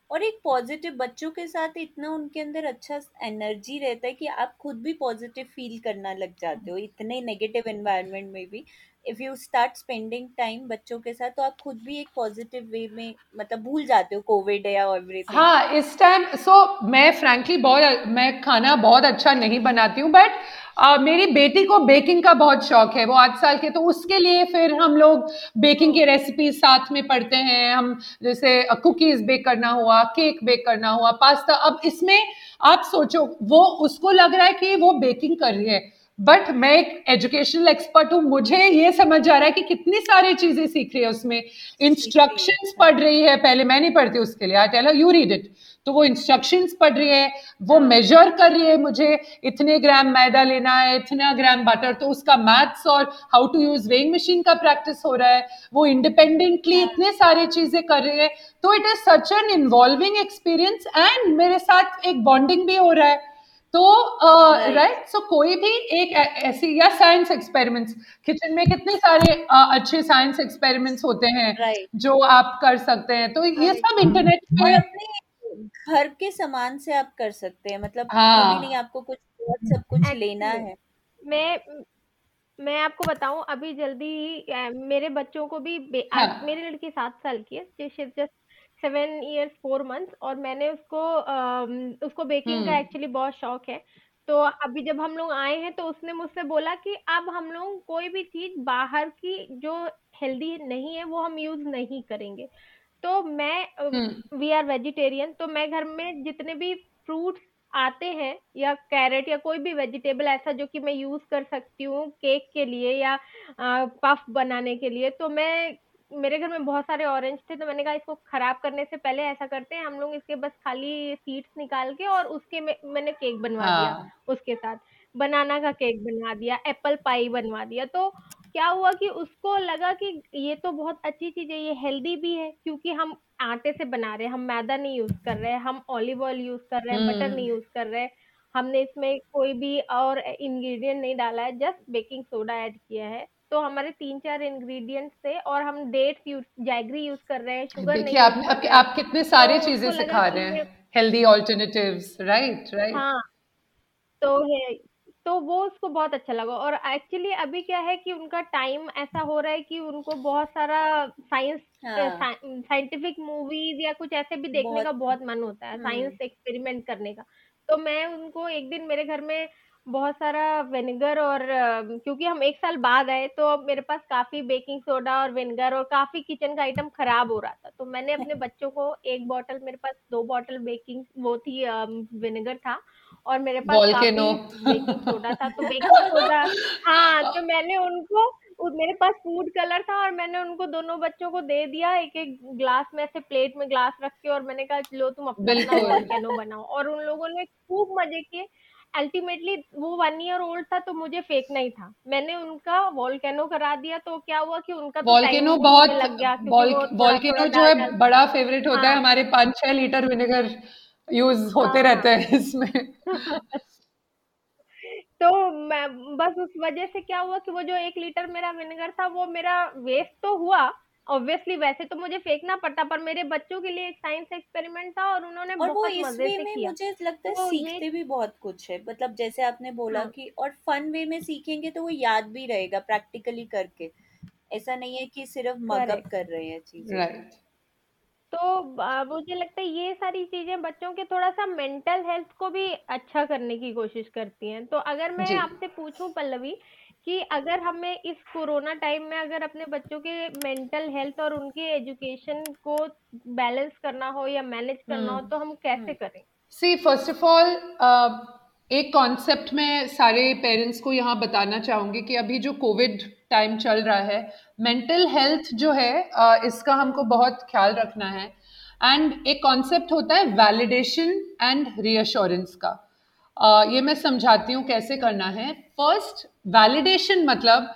[SPEAKER 5] और एक पॉजिटिव बच्चों के साथ इतना उनके अंदर अच्छा एनर्जी रहता है कि आप खुद भी पॉजिटिव फील करना लग जाते हो इतने नेगेटिव एनवायरनमेंट में भी। If you start spending time बच्चों के साथ तो आप खुद भी एक पॉजिटिव वे में मतलब भूल जाते हो कोविड या एवरीथिंग
[SPEAKER 4] हाँ इस टाइम सो so, मैं फ्रैंकली बहुत मैं खाना बहुत अच्छा नहीं बनाती हूँ बट Uh, मेरी बेटी को बेकिंग का बहुत शौक है वो आठ साल के तो उसके लिए फिर हम लोग बेकिंग की रेसिपी साथ में पढ़ते हैं। हम जैसे कुकीज बेक करना हुआ केक बेक करना हुआ पास्ता अब इसमें आप सोचो वो उसको लग रहा है कि वो बेकिंग कर रही है। बट मैं एक एजुकेशनल एक्सपर्ट हूँ मुझे ये समझ आ रहा है कि कितनी सारी चीज़ें सीख रही है उसमें। इंस्ट्रक्शंस पढ़ रही है पहले मैं नहीं पढ़ती उसके लिए I tell you read it तो वो इंस्ट्रक्शंस पढ़ रही है वो मेजर कर रही है मुझे इतने ग्राम मैदा लेना है इतना ग्राम बटर तो उसका मैथ्स और how to use weighing machine का प्रैक्टिस हो रहा है। वो इंडिपेंडेंटली इतने सारे चीज़ें कर रही है। तो it is such an involving experience and मेरे साथ एक बॉन्डिंग भी हो रहा है। तो राइट सो कोई भी एक ऐसी या साइंस एक्सपेरिमेंट्स किचन में कितने सारे uh, अच्छे साइंस एक्सपेरिमेंट्स होते हैं जो आप कर सकते हैं तो ये सब इंटरनेट पे अपने
[SPEAKER 5] घर के सामान से आप कर सकते हैं मतलब हाँ. नहीं आपको कुछ सब कुछ लेना है
[SPEAKER 3] मैं मैं आपको बताऊँ अभी जल्दी मेरे बच्चों को भी हाँ. मेरी लड़की सात साल की है just seven years four months और मैंने उसको आ, उसको बेकिंग का एक्चुअली हम्म। बहुत शौक है। तो अभी जब हम लोग आए हैं तो उसने मुझसे बोला कि अब हम लोग कोई भी चीज़ बाहर की जो हेल्दी नहीं है वो हम यूज़ नहीं करेंगे। तो मैं वी आर वेजिटेरियन तो मैं घर में जितने भी फ्रूट्स आते हैं या कैरेट या कोई भी वेजिटेबल ऐसा जो कि मैं यूज़ कर सकती हूँ केक के लिए या पफ बनाने के लिए तो मैं मेरे घर में बहुत सारे ऑरेंज थे तो मैंने कहा इसको खराब करने से पहले ऐसा करते हैं हम लोग इसके बस खाली सीड्स निकाल के और उसके में, मैंने केक बनवा हाँ. दिया उसके साथ बनाना का केक बनवा दिया एप्पल पाई बनवा दिया तो क्या हुआ कि उसको लगा कि ये तो बहुत अच्छी चीज़ है ये हेल्दी भी है क्योंकि हम आटे से बना रहे हैं हम मैदा नहीं यूज़ कर रहे हैं हम ऑलिव ऑयल यूज़ कर रहे हैं बटर नहीं यूज़ हम्म। कर रहे हैं हमने इसमें कोई भी और इंग्रेडिएंट नहीं डाला है जस्ट बेकिंग सोडा ऐड किया है तो हमारे तीन चार इंग्रेडिएंट्स थे और हम डेट्स यूज़ जैगरी यूज़ कर रहे हैं शुगर
[SPEAKER 4] नहीं आप, आप, आप कितने सारे तो चीज़ें सिखा रहे हैं। हेल्दी ऑल्टरनेटिव्स राइट राइट हाँ
[SPEAKER 3] तो है तो वो उसको बहुत अच्छा लगा और एक्चुअली अभी क्या है कि उनका टाइम ऐसा हो रहा है कि उनको बहुत सारा साइंस साइंटिफिक मूवीज़ या कुछ ऐसे भी देखने बहुत, का बहुत मन होता है साइंस हम्म। एक्सपेरिमेंट करने का। तो मैं उनको एक दिन मेरे घर में बहुत सारा विनेगर और क्योंकि हम एक साल बाद आए तो अब मेरे पास काफ़ी बेकिंग सोडा और विनेगर और काफ़ी किचन का आइटम खराब हो रहा था। तो मैंने अपने बच्चों को एक बॉटल मेरे पास दो बॉटल बेकिंग वो थी विनेगर था और मेरे पास काफ़ी बेकिंग सोडा था। तो बेकिंग सोडा हाँ तो मैंने उनको मेरे पास फ़ूड कलर था और मैंने उनको दोनों बच्चों को दे दिया एक एक ग्लास में ऐसे प्लेट में ग्लास रख के और मैंने कहा लो तुम अपना बनाओ। और उन लोगों ने खूब मज़े किए। अल्टीमेटली वो वन ईयर ओल्ड था तो मुझे फेक नहीं था मैंने उनका वॉल्केनो करा दिया तो क्या हुआ कि उनका
[SPEAKER 4] वॉल्केनो तो बहुत लग गया वॉल्केनो जो है बड़ा फेवरेट होता हाँ, है हाँ। हमारे पाँच छह लीटर विनेगर यूज़ होते हाँ। रहते हैं इसमें
[SPEAKER 3] तो मैं बस उस वजह से क्या हुआ कि वो जो एक लीटर मेरा विनेगर था वो मेरा वेस्ट तो हुआ ऑब्वियसली वैसे तो मुझे फेंकना पड़ता पर मेरे बच्चों के लिए एक साइंस एक्सपेरिमेंट था और उन्होंने और बहुत मज़े से में किया।
[SPEAKER 5] मुझे लगता है तो सीखते भी बहुत कुछ है। मतलब जैसे आपने बोला हाँ. कि और फन वे में सीखेंगे तो वो याद भी रहेगा प्रैक्टिकली करके। ऐसा नहीं है कि सिर्फ़ मगअप कर रहे हैं चीज़ें।
[SPEAKER 4] राइट
[SPEAKER 3] तो मुझे लगता है ये सारी चीज़ें बच्चों के थोड़ा सा मेंटल हेल्थ को भी अच्छा करने की कोशिश करती हैं। तो अगर मैं आपसे पूछूँ पल्लवी कि अगर हमें इस कोरोना टाइम में अगर अपने बच्चों के मेंटल हेल्थ और उनके एजुकेशन को बैलेंस करना हो या मैनेज करना हो हम्म, तो हम कैसे हम्म। करें?
[SPEAKER 4] सी फ़र्स्ट ऑफ़ ऑल एक कॉन्सेप्ट में सारे पेरेंट्स को यहाँ बताना चाहूँगी कि अभी जो कोविड टाइम चल रहा है मेंटल हेल्थ जो है uh, इसका हमको बहुत ख्याल रखना है। एंड एक कॉन्सेप्ट होता है वैलिडेशन एंड रीअश्योरेंस का। Uh, ये मैं समझाती हूँ कैसे करना है फ़र्स्ट वैलिडेशन मतलब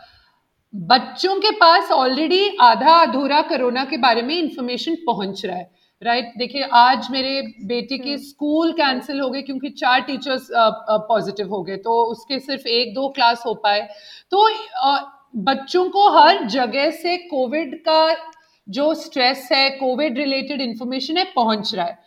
[SPEAKER 4] बच्चों के पास ऑलरेडी आधा अधूरा कोरोना के बारे में इंफॉर्मेशन पहुँच रहा है राइट right? देखिए आज मेरे बेटी के स्कूल हम्म। कैंसिल हो गए क्योंकि चार टीचर्स पॉजिटिव हो गए तो उसके सिर्फ़ एक दो क्लास हो पाए तो uh, बच्चों को हर जगह से कोविड का जो स्ट्रेस है कोविड रिलेटेड इंफॉर्मेशन है पहुँच रहा है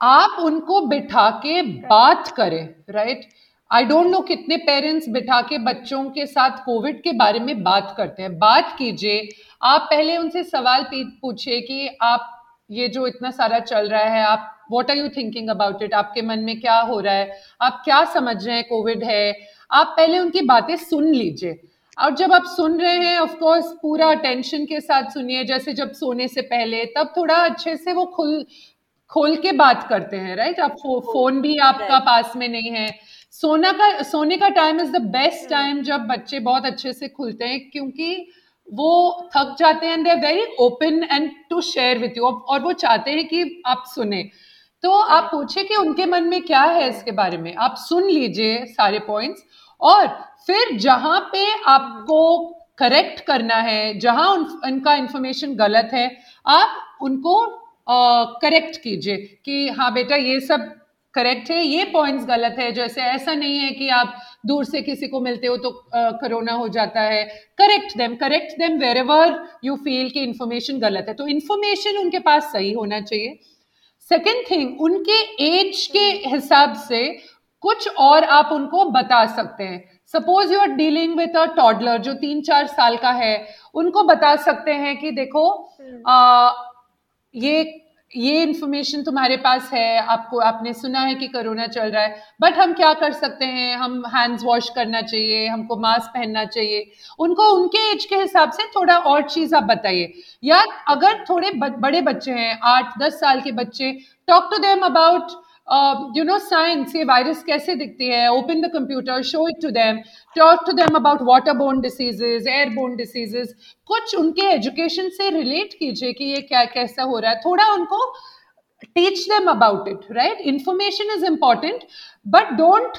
[SPEAKER 4] आप उनको बिठा के बात करें राइट आई डोंट नो कितने पेरेंट्स बिठा के बच्चों के साथ कोविड के बारे में बात करते हैं। बात कीजिए। आप पहले उनसे सवाल पूछिए कि आप ये जो इतना सारा चल रहा है, आप what are you thinking about it आपके मन में क्या हो रहा है? आप क्या समझ रहे हैं कोविड है? आप पहले उनकी बातें सुन लीजिए। और जब आप सुन रहे हैं ऑफ़ कोर्स पूरा अटेंशन के साथ सुनिए। जैसे जब सोने से पहले, तब थोड़ा अच्छे से वो खुल खोल के बात करते हैं राइट आप फो, फ़ोन भी आपका पास में नहीं है। सोना का सोने का time is the best time जब बच्चे बहुत अच्छे से खुलते हैं क्योंकि वो थक जाते हैं they are very open and to share with you और वो चाहते हैं कि आप सुने। तो आप पूछे कि उनके मन में क्या है इसके बारे में। आप सुन लीजिए सारे पॉइंट्स और फिर जहाँ पे आपको करेक्ट करना है जहाँ उन, उनका इंफॉर्मेशन गलत है आप उनको करेक्ट कीजिए कि हाँ बेटा ये सब करेक्ट है ये पॉइंट्स गलत है जैसे ऐसा नहीं है कि आप दूर से किसी को मिलते हो तो कोरोना हो जाता है। Correct them correct them wherever you feel कि इंफॉर्मेशन गलत है। तो इंफॉर्मेशन उनके पास सही होना चाहिए। सेकेंड थिंग उनके एज के हिसाब से कुछ और आप उनको बता सकते हैं। Suppose you are dealing with a toddler जो तीन चार साल का है उनको बता सकते हैं कि देखो आ, ये ये इन्फॉर्मेशन तुम्हारे पास है, आपको, आपने सुना है कि कोरोना चल रहा है बट हम क्या कर सकते हैं? हम हैंड्स वॉश करना चाहिए, हमको मास्क पहनना चाहिए। उनको, उनके एज के हिसाब से थोड़ा और चीज़ आप बताइए। या अगर थोड़े बड़े बच्चे हैं, आठ, दस साल के बच्चे talk to them about you know science ये वायरस कैसे दिखती है? Open the computer show it to them talk to them about water borne diseases air borne diseases कुछ उनके एजुकेशन से रिलेट कीजिए कि ये क्या, कैसा हो रहा है। थोड़ा उनको teach them about it right information is important but don't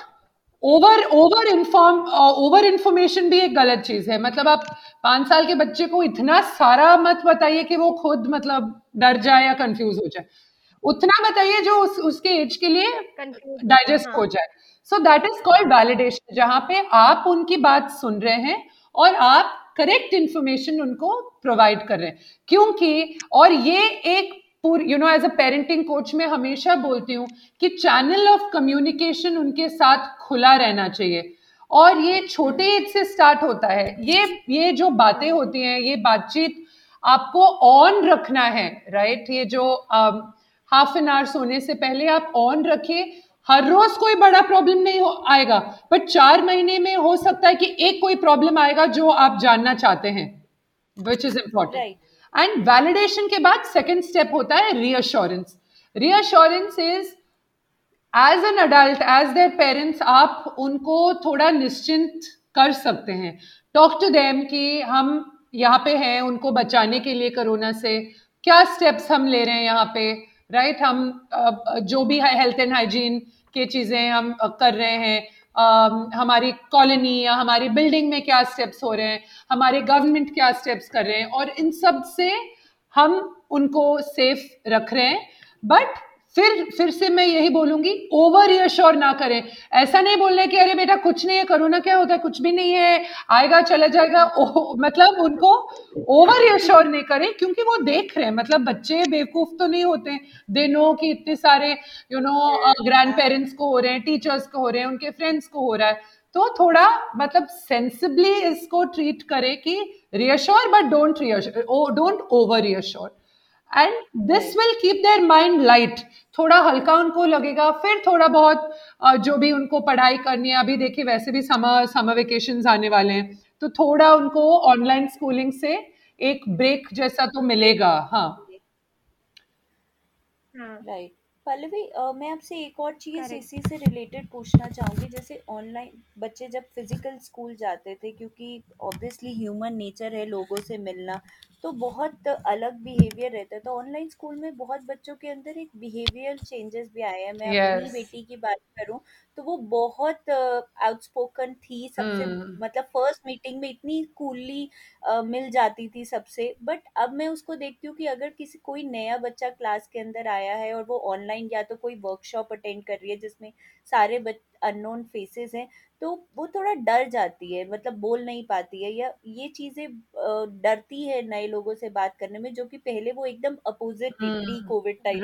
[SPEAKER 4] over over inform over information भी एक गलत चीज़ है। मतलब आप पाँच साल के बच्चे को इतना सारा मत बताइए कि वो खुद मतलब डर जाए या कंफ्यूज हो जाए। उतना बताइए जो उस, उसके एज के लिए डाइजेस्ट हाँ. हो जाए so that is called validation जहाँ पे आप उनकी बात सुन रहे हैं और आप करेक्ट इंफॉर्मेशन उनको प्रोवाइड कर रहे हैं क्योंकि और ये एक you know as a parenting coach में हमेशा बोलती हूँ कि चैनल ऑफ़ कम्युनिकेशन उनके साथ खुला रहना चाहिए और ये छोटे एज से स्टार्ट होता है ये ये जो बातें होती हैं ये बातचीत आपको ऑन रखना है राइट right? ये जो uh, हाफ़ एन आवर सोने से पहले आप ऑन रखिए हर रोज कोई बड़ा प्रॉब्लम नहीं हो आएगा। बट चार महीने में हो सकता है कि एक कोई प्रॉब्लम आएगा जो आप जानना चाहते हैं which is important and validation के बाद सेकेंड स्टेप होता है reassurance reassurance is as an adult as their parents आप उनको थोड़ा निश्चिंत कर सकते हैं। टॉक टू देम कि हम यहाँ पे हैं उनको बचाने के लिए कोरोना से क्या स्टेप्स हम ले रहे हैं यहाँ पे। राइट हम जो भी हेल्थ एंड हाइजीन के चीज़ें हम कर रहे हैं हमारी कॉलोनी या हमारी बिल्डिंग में क्या स्टेप्स हो रहे हैं, हमारे गवर्नमेंट क्या स्टेप्स कर रहे हैं, और इन सबसे हम उनको सेफ़ रख रहे हैं बट फिर फिर से मैं यही बोलूँगी ओवर रियश्योर ना करें। ऐसा नहीं बोलने कि अरे बेटा कुछ नहीं है कोरोना क्या होता है कुछ भी नहीं है आएगा चला जाएगा। ओ, मतलब उनको ओवर रियश्योर नहीं करें क्योंकि वो देख रहे हैं। मतलब बच्चे बेवकूफ़ तो नहीं होते दे नो कि इतने सारे यू नो ग्रैंड पेरेंट्स को हो रहे हैं टीचर्स को हो रहे हैं उनके फ्रेंड्स को हो रहा है। तो थोड़ा मतलब सेंसिबली इसको ट्रीट करें कि reassure but don't reassure don't over reassure and this will keep their mind light थोड़ा हल्का उनको लगेगा फिर थोड़ा बहुत जो भी उनको पढ़ाई करनी है अभी देखिए वैसे भी समर समर वेकेशन आने वाले हैं। तो थोड़ा उनको ऑनलाइन स्कूलिंग से एक ब्रेक जैसा तो मिलेगा हाँ।
[SPEAKER 5] राइट पल्लवी मैं आपसे एक और चीज़ इसी से रिलेटेड पूछना चाहूँगी जैसे ऑनलाइन बच्चे जब फ़िज़िकल स्कूल जाते थे क्योंकि ऑब्वियसली ह्यूमन नेचर है लोगों से मिलना तो बहुत अलग बिहेवियर रहता है। तो ऑनलाइन स्कूल में बहुत बच्चों के अंदर एक बिहेवियर चेंजेस भी आए हैं। मैं अपनी बेटी की बात करूँ तो वो बहुत आउटस्पोकन थी सबसे। hmm. मतलब फ़र्स्ट मीटिंग में इतनी कूलली मिल जाती थी सबसे। बट अब मैं उसको देखती हूँ कि अगर किसी कोई नया बच्चा क्लास के अंदर आया है और वो ऑनलाइन या तो कोई वर्कशॉप अटेंड कर रही है जिसमें सारे अननोन फेसेस हैं तो वो थोड़ा डर जाती है। मतलब बोल नहीं पाती है या ये चीज़ें डरती है नए लोगों से बात करने में जो कि पहले वो एकदम अपोजिट थी प्री कोविड टाइम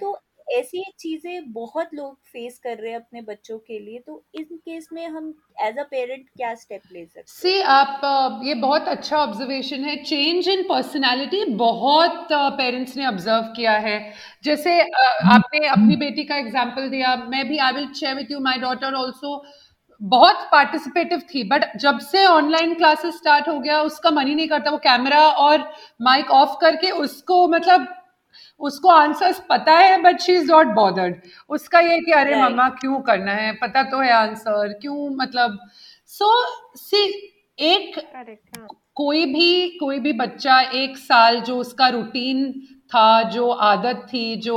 [SPEAKER 5] तो ऐसी चीज़ें बहुत लोग फेस कर रहे हैं अपने बच्चों के लिए तो इन केस में हम एज अ पेरेंट क्या स्टेप ले सकते
[SPEAKER 4] सी आप ये बहुत अच्छा ऑब्जर्वेशन है। चेंज इन पर्सनालिटी बहुत पेरेंट्स ने ऑब्ज़र्व किया है। जैसे आपने अपनी बेटी का एग्जांपल दिया, मैं भी I will share with you my daughter also बहुत पार्टिसिपेटिव थी बट जब से ऑनलाइन क्लासेस स्टार्ट हो गया, उसका मन ही नहीं करता, वो कैमरा और माइक ऑफ़ करके उसको मतलब उसको आंसर्स पता है but she is not bothered उसका ये कि अरे
[SPEAKER 5] Right.
[SPEAKER 4] मम्मा क्यों करना है? पता तो है आंसर क्यों मतलब? सो सी एक
[SPEAKER 3] हाँ।
[SPEAKER 4] कोई भी कोई भी बच्चा एक साल जो उसका रूटीन था जो आदत थी जो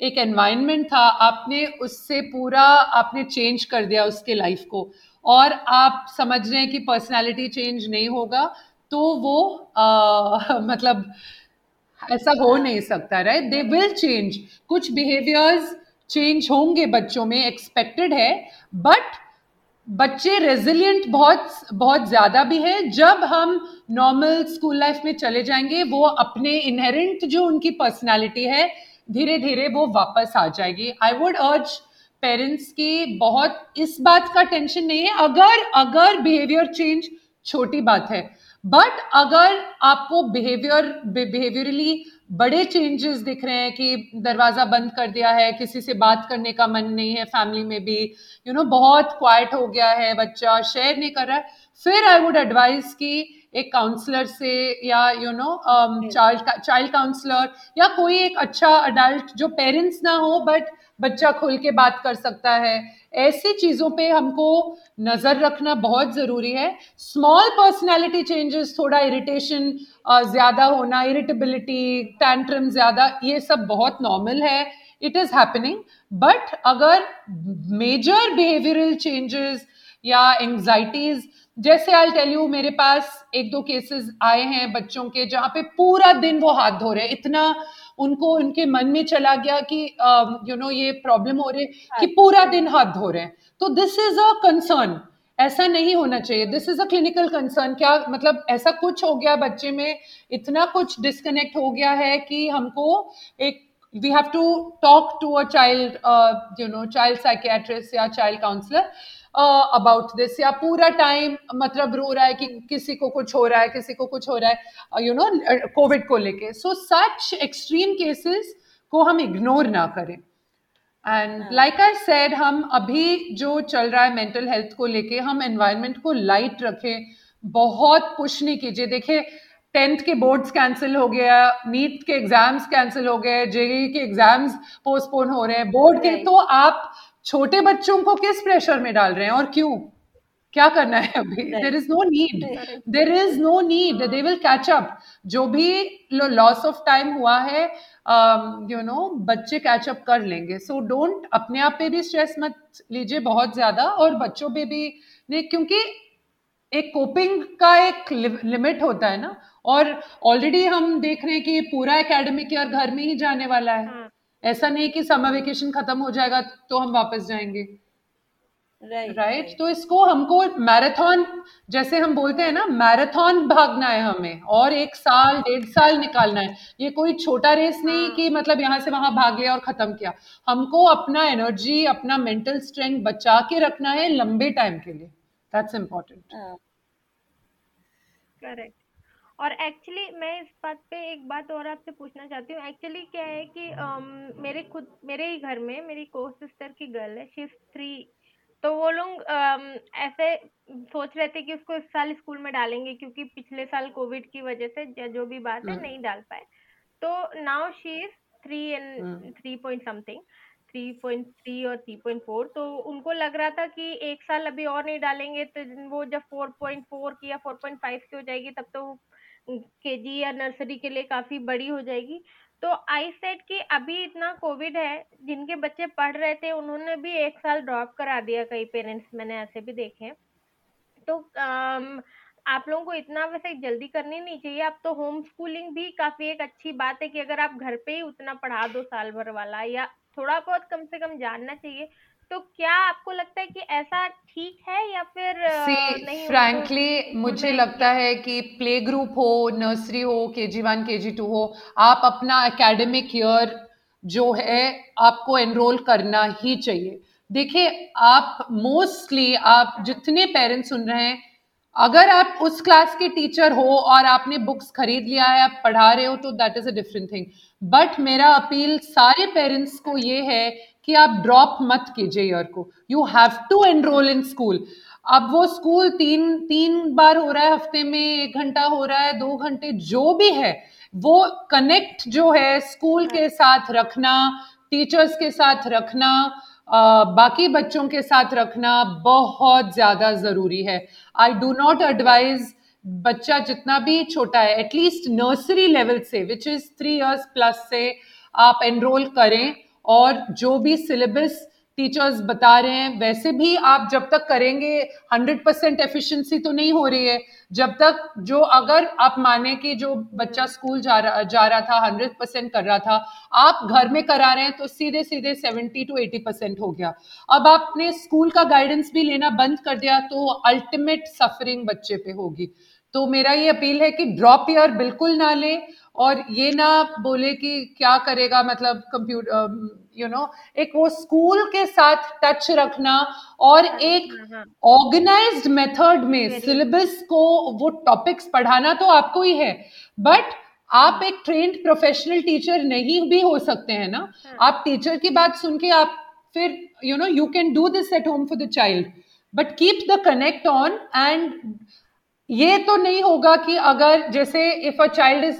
[SPEAKER 4] एक एनवायरनमेंट था आपने उससे पूरा आपने चेंज कर दिया उसके लाइफ को। और आप समझ रहे हैं कि पर्सनालिटी चेंज नहीं होगा तो वो आ, मतलब ऐसा हो नहीं सकता राइट दे विल चेंज कुछ बिहेवियर्स चेंज होंगे बच्चों में एक्सपेक्टेड है बट बच्चे रेजिलियंट बहुत बहुत ज़्यादा भी है। जब हम नॉर्मल स्कूल लाइफ में चले जाएँगे, वो अपने इनहेरेंट जो उनकी पर्सनालिटी है धीरे धीरे वो वापस आ जाएगी। आई वुड अर्ज़ पेरेंट्स की बहुत, इस बात का टेंशन नहीं है। अगर अगर बिहेवियर चेंज छोटी बात है। बट अगर आपको बिहेवियर बिहेवियरली बड़े चेंजेस दिख रहे हैं कि दरवाज़ा बंद कर दिया है किसी से बात करने का मन नहीं है फैमिली में भी यू you नो know, बहुत क्वाइट हो गया है बच्चा शेयर नहीं कर रहा है फिर आई वुड एडवाइस कि एक काउंसलर से या you know child child counsellor या कोई एक अच्छा अडल्ट जो पेरेंट्स ना हो बट बच्चा खुल के बात कर सकता है। ऐसी चीज़ों पे हमको नज़र रखना बहुत ज़रूरी है। स्मॉल पर्सनालिटी चेंजेस थोड़ा इरिटेशन ज़्यादा होना इरिटेबिलिटी टैंट्रम ज़्यादा ये सब बहुत नॉर्मल है। इट इज़ हैपनिंग बट अगर मेजर बिहेवियरल चेंजेस या एंग्जाइटीज जैसे आई टेल यू मेरे पास एक दो केसेस आए हैं बच्चों के जहाँ पे पूरा दिन वो हाथ धो रहे हैं। इतना उनको उनके मन में चला गया कि you uh, know you know, ये प्रॉब्लम हो रही है कि पूरा दिन हाथ धो रहे हैं। तो दिस इज़ अ कंसर्न ऐसा नहीं होना चाहिए। This is a clinical concern क्या मतलब ऐसा कुछ हो गया बच्चे में? इतना कुछ डिस्कनेक्ट हो गया है कि हमको एक we have to talk to a child you know child psychiatrist या चाइल्ड काउंसलर अबाउट दिस या पूरा टाइम मतलब रो रहा है कि किसी को कुछ हो रहा है किसी को कुछ हो रहा है यू नो कोविड को लेके। सो सच एक्सट्रीम केसेस को हम इग्नोर ना करें। एंड लाइक आई सेड हम अभी जो चल रहा है मेंटल हेल्थ को लेके हम एनवायरनमेंट को लाइट रखें बहुत पुश नहीं कीजिए। देखिए टेंथ के बोर्ड्स कैंसिल हो गया नीट के एग्ज़ाम्स कैंसिल हो गए जेई के एग्ज़ाम्स पोस्टपोन हो रहे हैं बोर्ड के तो आप छोटे बच्चों को किस प्रेशर में डाल रहे हैं और क्यों? क्या करना है अभी? There is no need there is no need they will catch up जो भी लॉस ऑफ़ टाइम हुआ है यू नो बच्चे कैच अप कर लेंगे. सो डोंट अपने आप पे भी स्ट्रेस मत लीजिए बहुत ज़्यादा और बच्चों पे भी नहीं क्योंकि एक कोपिंग का एक लिमिट होता है ना. और ऑलरेडी हम देख रहे हैं कि पूरा एकेडमिक ईयर घर में ही जाने वाला है. हाँ. ऐसा नहीं कि समर वेकेशन खत्म हो जाएगा तो हम वापस जाएँगे। Right right, right? right. तो इसको हमको मैराथन जैसे हम बोलते हैं ना मैराथन भागना है हमें और एक साल डेढ़ साल निकालना है। ये कोई छोटा रेस नहीं हाँ. कि मतलब यहाँ से वहाँ भाग लिया और खत्म किया। हमको अपना एनर्जी अपना मेंटल स्ट्रेंथ बचा के रखना है लंबे टाइम के लिए। दैट्स इम्पोर्टेंट
[SPEAKER 3] करेक्ट और एक्चुअली मैं इस बात पे एक बात और आपसे पूछना चाहती हूँ। एक्चुअली क्या है कि um, मेरे खुद मेरे ही घर में मेरी को सिस्टर की गर्ल है शी थ्री तो वो लोग um, ऐसे सोच रहे थे कि उसको इस साल स्कूल में डालेंगे क्योंकि पिछले साल कोविड की वजह से जो भी बात है नहीं डाल पाए। तो now she is three and three point something three point three और थ्री पॉइंट फोर तो उनको लग रहा था कि एक साल अभी और नहीं डालेंगे तो वो जब फोर पॉइंट फोर की या फोर पॉइंट फाइव की हो जाएगी तब तो केजी या नर्सरी के लिए काफ़ी बड़ी हो जाएगी। तो आई सेट कि अभी इतना कोविड है जिनके बच्चे पढ़ रहे थे उन्होंने भी एक साल ड्रॉप करा दिया कई पेरेंट्स मैंने ऐसे भी देखे तो आम, आप लोगों को इतना वैसे जल्दी करनी नहीं चाहिए। अब तो होम स्कूलिंग भी काफ़ी एक अच्छी बात है कि अगर आप घर पे ही उतना पढ़ा दो साल भर वाला या थोड़ा बहुत कम से कम जानना चाहिए तो क्या आपको लगता है कि ऐसा ठीक है या फिर
[SPEAKER 4] See, नहीं फ्रैंकली मुझे लगता है कि प्ले ग्रुप हो नर्सरी हो के जी वन के जी टू हो आप अपना एकेडमिक ईयर जो है आपको एनरोल करना ही चाहिए। देखिए आप मोस्टली आप जितने पेरेंट्स सुन रहे हैं अगर आप उस क्लास के टीचर हो और आपने बुक्स खरीद लिया है आप पढ़ा रहे हो तो that is a different thing but मेरा अपील सारे पेरेंट्स को ये है कि आप ड्रॉप मत कीजिए ईयर को। You have to enrol in school अब वो स्कूल तीन तीन बार हो रहा है, हफ़्ते में एक घंटा हो रहा है, दो घंटे, जो भी है, वो कनेक्ट जो है स्कूल के साथ रखना टीचर्स के साथ रखना बाकी बच्चों के साथ रखना बहुत ज़्यादा ज़रूरी है। आई डू नॉट एडवाइज बच्चा जितना भी छोटा है एटलीस्ट नर्सरी लेवल से which is three years plus से, आप एनरोल करें। और जो भी सिलेबस टीचर्स बता रहे हैं, वैसे भी आप जब तक करेंगे हंड्रेड परसेंट एफिशिएंसी तो नहीं हो रही है। जब तक जो अगर आप माने कि जो बच्चा स्कूल जा रहा जा रहा था हंड्रेड परसेंट कर रहा था, आप घर में करा रहे हैं तो सीधे सीधे सेवेंटी टू एटी परसेंट हो गया। अब आपने स्कूल का गाइडेंस भी लेना बंद कर दिया तो अल्टीमेट सफरिंग बच्चे पे होगी। तो मेरा ये अपील है कि ड्रॉप ईयर बिल्कुल ना ले और ये ना बोले कि क्या करेगा मतलब कंप्यूटर यू नो एक वो स्कूल के साथ टच रखना और हाँ, एक ऑर्गेनाइज्ड हाँ, मेथड हाँ। में सिलेबस को वो टॉपिक्स पढ़ाना तो आपको ही है बट आप एक ट्रेंड प्रोफेशनल टीचर नहीं भी हो सकते हैं ना। आप टीचर की बात सुन के आप फिर you know you can do this at home for the child but keep the connect on and ये तो नहीं होगा कि अगर जैसे if a child is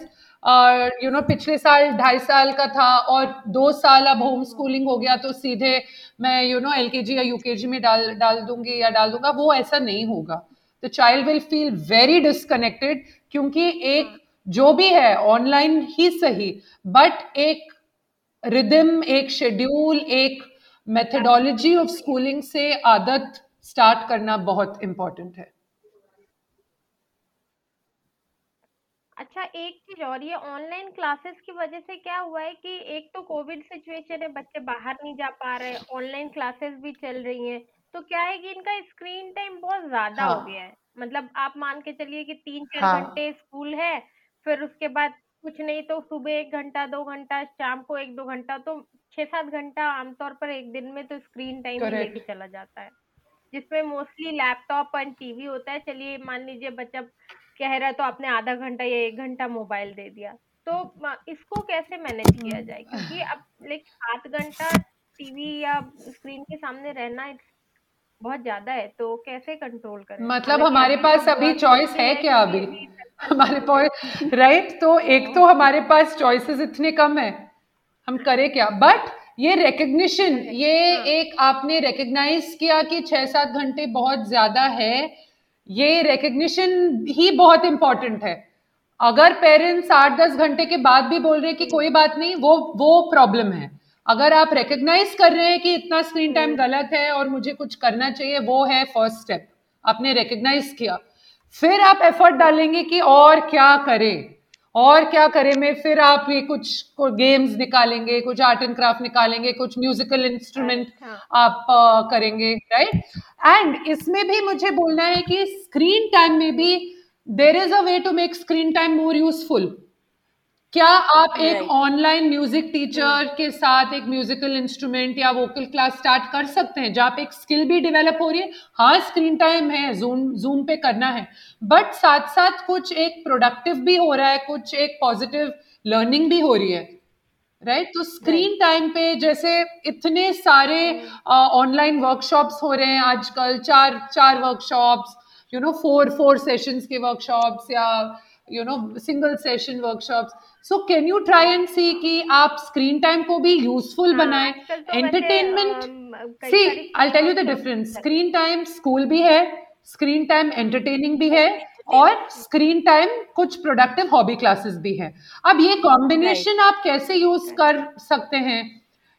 [SPEAKER 4] you know पिछले साल ढाई साल का था और दो साल अब होम स्कूलिंग हो गया तो सीधे मैं यू नो एल या यूकेजी में डाल डाल दूँगी या डाल दूँगा वो ऐसा नहीं होगा। The child will feel very disconnected क्योंकि एक जो भी है ऑनलाइन ही सही बट एक रिदम एक शेड्यूल एक मेथडोलॉजी ऑफ़ स्कूलिंग से आदत स्टार्ट करना बहुत इंपॉर्टेंट है।
[SPEAKER 3] अच्छा एक चीज़ और ये ऑनलाइन क्लासेस की वजह से क्या हुआ है कि एक तो कोविड सिचुएशन है बच्चे बाहर नहीं जा पा रहे ऑनलाइन क्लासेस भी चल रही हैं तो क्या है कि इनका स्क्रीन टाइम बहुत ज़्यादा हाँ. हो। गया है मतलब आप मान के चलिए कि तीन चार हाँ। घंटे स्कूल है फिर उसके बाद कुछ नहीं तो सुबह एक घंटा दो घंटा शाम को एक दो घंटा तो छह सात घंटा आमतौर पर एक दिन में तो स्क्रीन टाइम लेके चला जाता है जिसमें मोस्टली लैपटॉप एंड टीवी होता है चलिए मान लीजिए बच्चा कह रहा है तो आपने आधा घंटा या एक घंटा मोबाइल दे दिया। तो इसको कैसे मैनेज किया जाए? क्योंकि अब लाइक सात घंटा टीवी या स्क्रीन के सामने रहना बहुत ज़्यादा है तो कैसे कंट्रोल करें?
[SPEAKER 4] मतलब हमारे पास अभी चॉइस है क्या अभी? हमारे पास राइट तो एक तो हमारे पास चॉइसेस इतने कम है। हम करें क्या? बट ये रिकग्निशन ये हाँ। एक आपने रिकग्नाइज किया कि छह सात घंटे बहुत ज़्यादा है ये रिकग्निशन ही बहुत इंपॉर्टेंट है। अगर पेरेंट्स आठ दस घंटे के बाद भी बोल रहे हैं कि कोई बात नहीं, वो वो प्रॉब्लम है। अगर आप रिकग्नाइज कर रहे हैं कि इतना स्क्रीन टाइम गलत है और मुझे कुछ करना चाहिए, वो है फ़र्स्ट स्टेप आपने रिकग्नाइज किया। फिर आप एफर्ट डालेंगे कि और क्या करें। और क्या करें? मैं फिर आप ये कुछ गेम्स निकालेंगे कुछ आर्ट एंड क्राफ्ट निकालेंगे कुछ म्यूजिकल इंस्ट्रूमेंट अच्छा। आप uh, करेंगे राइट एंड इसमें भी मुझे बोलना है कि स्क्रीन टाइम में भी there is a way to make screen time more useful क्या आप एक ऑनलाइन म्यूज़िक टीचर के साथ एक म्यूजिकल इंस्ट्रूमेंट या वोकल क्लास स्टार्ट कर सकते हैं जहाँ पे एक स्किल भी डेवलप हो रही है? हाँ स्क्रीन टाइम है जूम जूम पे करना है। बट साथ साथ कुछ एक प्रोडक्टिव भी हो रहा है कुछ एक पॉजिटिव लर्निंग भी हो रही है राइट right? तो स्क्रीन टाइम पे जैसे इतने सारे ऑनलाइन uh, वर्कशॉप्स हो रहे हैं आजकल चार चार workshops you know four four sessions के वर्कशॉप्स या you know single session workshops so can you try and see कि आप स्क्रीन टाइम को भी यूजफुल हाँ, बनाएँ? Entertainment see I tell you the difference screen time school भी है स्क्रीन टाइम एंटरटेनिंग भी है और स्क्रीन टाइम कुछ प्रोडक्टिव हॉबी क्लासेस भी है। अब ये कॉम्बिनेशन आप कैसे यूज़ कर सकते हैं?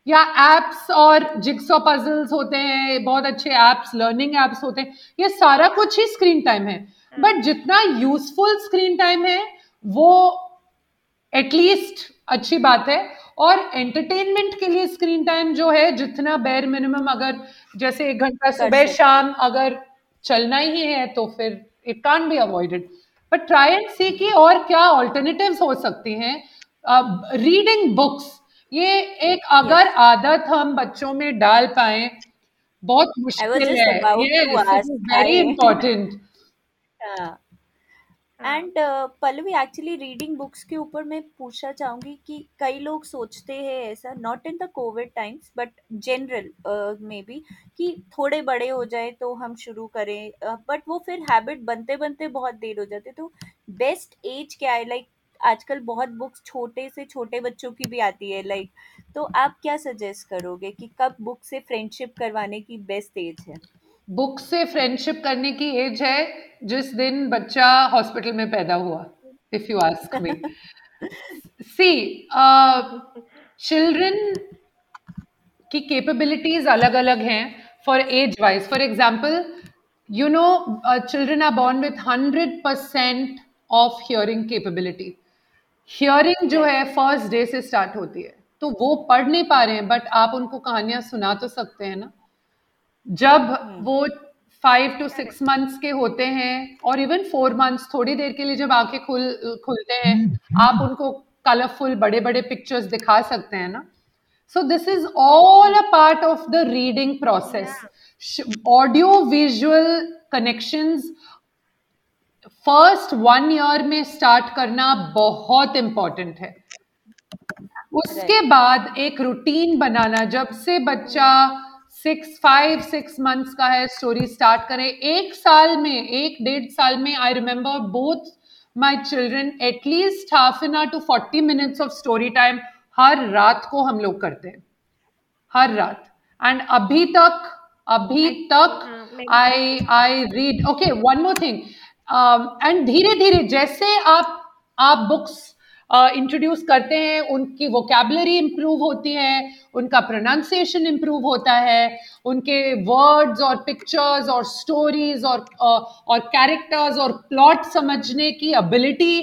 [SPEAKER 4] या एप्स और जिग्सो पजल्स होते हैं बहुत अच्छे एप्स लर्निंग एप्स होते हैं ये सारा कुछ ही स्क्रीन टाइम है। बट हाँ। जितना यूजफुल स्क्रीन टाइम है वो एटलीस्ट अच्छी बात है। और एंटरटेनमेंट के लिए स्क्रीन टाइम जो है जितना बेर मिनिमम अगर जैसे एक घंटा सुबह शाम अगर चलना ही है तो फिर it can be avoided but try and see की और क्या ऑल्टरनेटिव्स हो सकती हैं। रीडिंग बुक्स ये एक अगर yes. आदत हम बच्चों में डाल पाए बहुत मुश्किल है। Very important
[SPEAKER 5] and Pallavi actually reading books के ऊपर मैं पूछना चाहूँगी कि कई लोग सोचते हैं ऐसा not in the covid times but general maybe कि थोड़े बड़े हो जाए तो हम शुरू करें बट uh, वो फिर हैबिट बनते बनते बहुत देर हो जाते तो बेस्ट एज क्या है? लाइक like, आजकल बहुत बुक्स छोटे से छोटे बच्चों की भी आती है लाइक like, तो आप क्या सजेस्ट करोगे कि कब बुक से फ्रेंडशिप करवाने की बेस्ट एज है?
[SPEAKER 4] बुक से फ्रेंडशिप करने की एज है जिस दिन बच्चा हॉस्पिटल में पैदा हुआ if you ask me see children की कैपेबिलिटीज अलग अलग हैं for age wise for example you know children are born with hundred percent of hearing capability hearing जो है फ़र्स्ट डे से स्टार्ट होती है. तो वो पढ़ नहीं पा रहे हैं बट आप उनको कहानियाँ सुना तो सकते हैं ना? जब हम्म। वो फाइव टू सिक्स मंथ्स के होते हैं और इवन फोर मंथ्स थोड़ी देर के लिए जब आँखें खुल खुलते हैं आप उनको कलरफुल बड़े बड़े पिक्चर्स दिखा सकते हैं ना? So this is all a part of the reading process audio visual connections first one year में स्टार्ट करना बहुत इंपॉर्टेंट है। उसके बाद एक रूटीन बनाना जब से बच्चा सिक्स फाइव सिक्स मंथ्स का है स्टोरी स्टार्ट करें। एक साल में एक डेढ़ साल में I remember both my children at least half an hour to forty minutes of story time हर रात को हम लोग करते हैं। हर रात। एंड अभी तक अभी तक I I read okay one more thing and धीरे धीरे जैसे आप आप बुक्स इंट्रोड्यूस uh, करते हैं उनकी वोकेबलरी इम्प्रूव होती है उनका प्रोनाउंसिएशन इम्प्रूव होता है उनके वर्ड्स और पिक्चर्स और स्टोरीज और और कैरेक्टर्स और प्लॉट समझने की एबिलिटी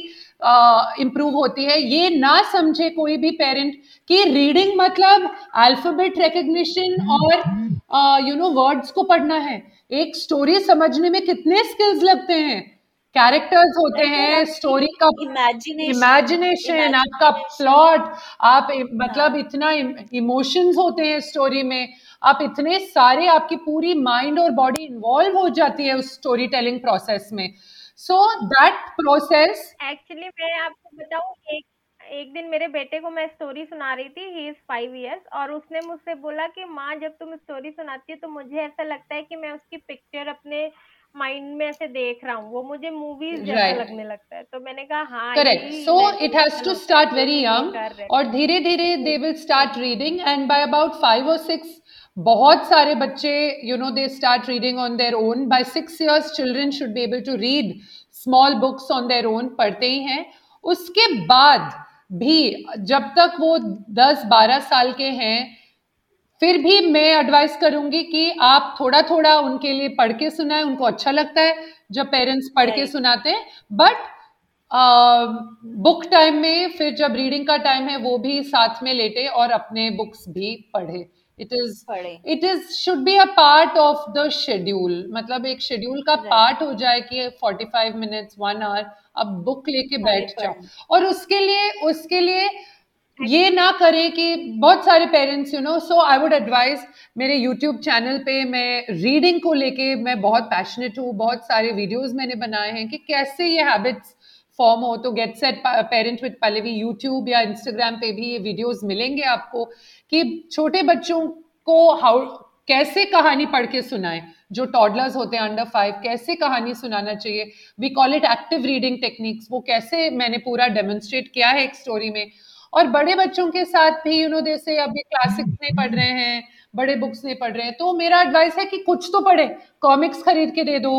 [SPEAKER 4] इम्प्रूव uh, होती है। ये ना समझे कोई भी पेरेंट कि रीडिंग मतलब अल्फ़ाबेट रिकग्निशन और यू नो वर्ड्स को पढ़ना है। एक स्टोरी समझने में कितने स्किल्स लगते हैं? कैरेक्टर्स होते हैं स्टोरी का इमेजिनेशन आपका प्लॉट आप मतलब हाँ. इतना इमोशंस होते हैं स्टोरी में आप इतने सारे आपकी पूरी माइंड और बॉडी इन्वॉल्व हो जाती है उस स्टोरी टेलिंग प्रोसेस में सो दैट प्रोसेस
[SPEAKER 3] एक्चुअली मैं आपको बताऊँ एक एक दिन मेरे बेटे को मैं स्टोरी सुना रही थी ही इज़ फाइव ईयर्स और उसने मुझसे बोला कि माँ जब तुम स्टोरी सुनाती हो तो मुझे ऐसा लगता है कि मैं उसकी पिक्चर अपने माइंड में ऐसे देख रहा हूँ वो मुझे मूवीज़ जैसा right. लगने लगता है। तो मैंने कहा हाँ
[SPEAKER 4] correct so it has to start very young और धीरे धीरे they will start reading and by about five और सिक्स बहुत सारे बच्चे you know they start reading on their own by six years children should be able to read small books on their own पढ़ते ही हैं। उसके बाद भी जब तक वो दस बारह साल के हैं फिर भी मैं एडवाइस करूँगी कि आप थोड़ा थोड़ा उनके लिए पढ़ के सुनाए उनको अच्छा लगता है जब पेरेंट्स पढ़ के सुनाते हैं। बट बुक टाइम में फिर जब रीडिंग का टाइम है वो भी साथ में लेटे और अपने बुक्स भी पढ़े। It is it is should be a part of the schedule मतलब एक शेड्यूल का पार्ट हो जाए कि 45 मिनट्स वन आवर अब बुक लेके बैठ जाओ। और उसके लिए उसके लिए ये ना करें कि बहुत सारे parents you know so I would advise मेरे यूट्यूब चैनल पे मैं रीडिंग को लेके मैं बहुत पैशनेट हूँ, बहुत सारे वीडियोस मैंने बनाए हैं कि कैसे ये हैबिट्स फॉर्म हो तो गेट सेट पेरेंट विद पहले यूट्यूब या इंस्टाग्राम पे भी ये वीडियोस मिलेंगे आपको कि छोटे बच्चों को हाउ कैसे कहानी पढ़ के सुनाएँ, जो टॉडलर्स होते हैं अंडर फाइव कैसे कहानी सुनाना चाहिए? We call it active reading techniques वो कैसे मैंने पूरा डेमोन्स्ट्रेट किया है एक स्टोरी में? और बड़े बच्चों के साथ भी यू नो जैसे अभी क्लासिक्स नहीं पढ़ रहे हैं बड़े बुक्स नहीं पढ़ रहे हैं तो मेरा एडवाइस है कि कुछ तो पढ़े कॉमिक्स खरीद के दे दो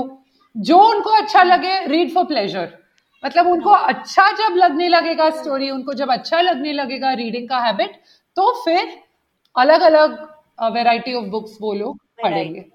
[SPEAKER 4] जो उनको अच्छा लगे रीड फॉर प्लेजर मतलब उनको अच्छा जब लगने लगेगा स्टोरी उनको जब अच्छा लगने लगेगा रीडिंग का हैबिट तो फिर अलग अलग वेराइटी ऑफ़ बुक्स वो लोग पढ़ेंगे।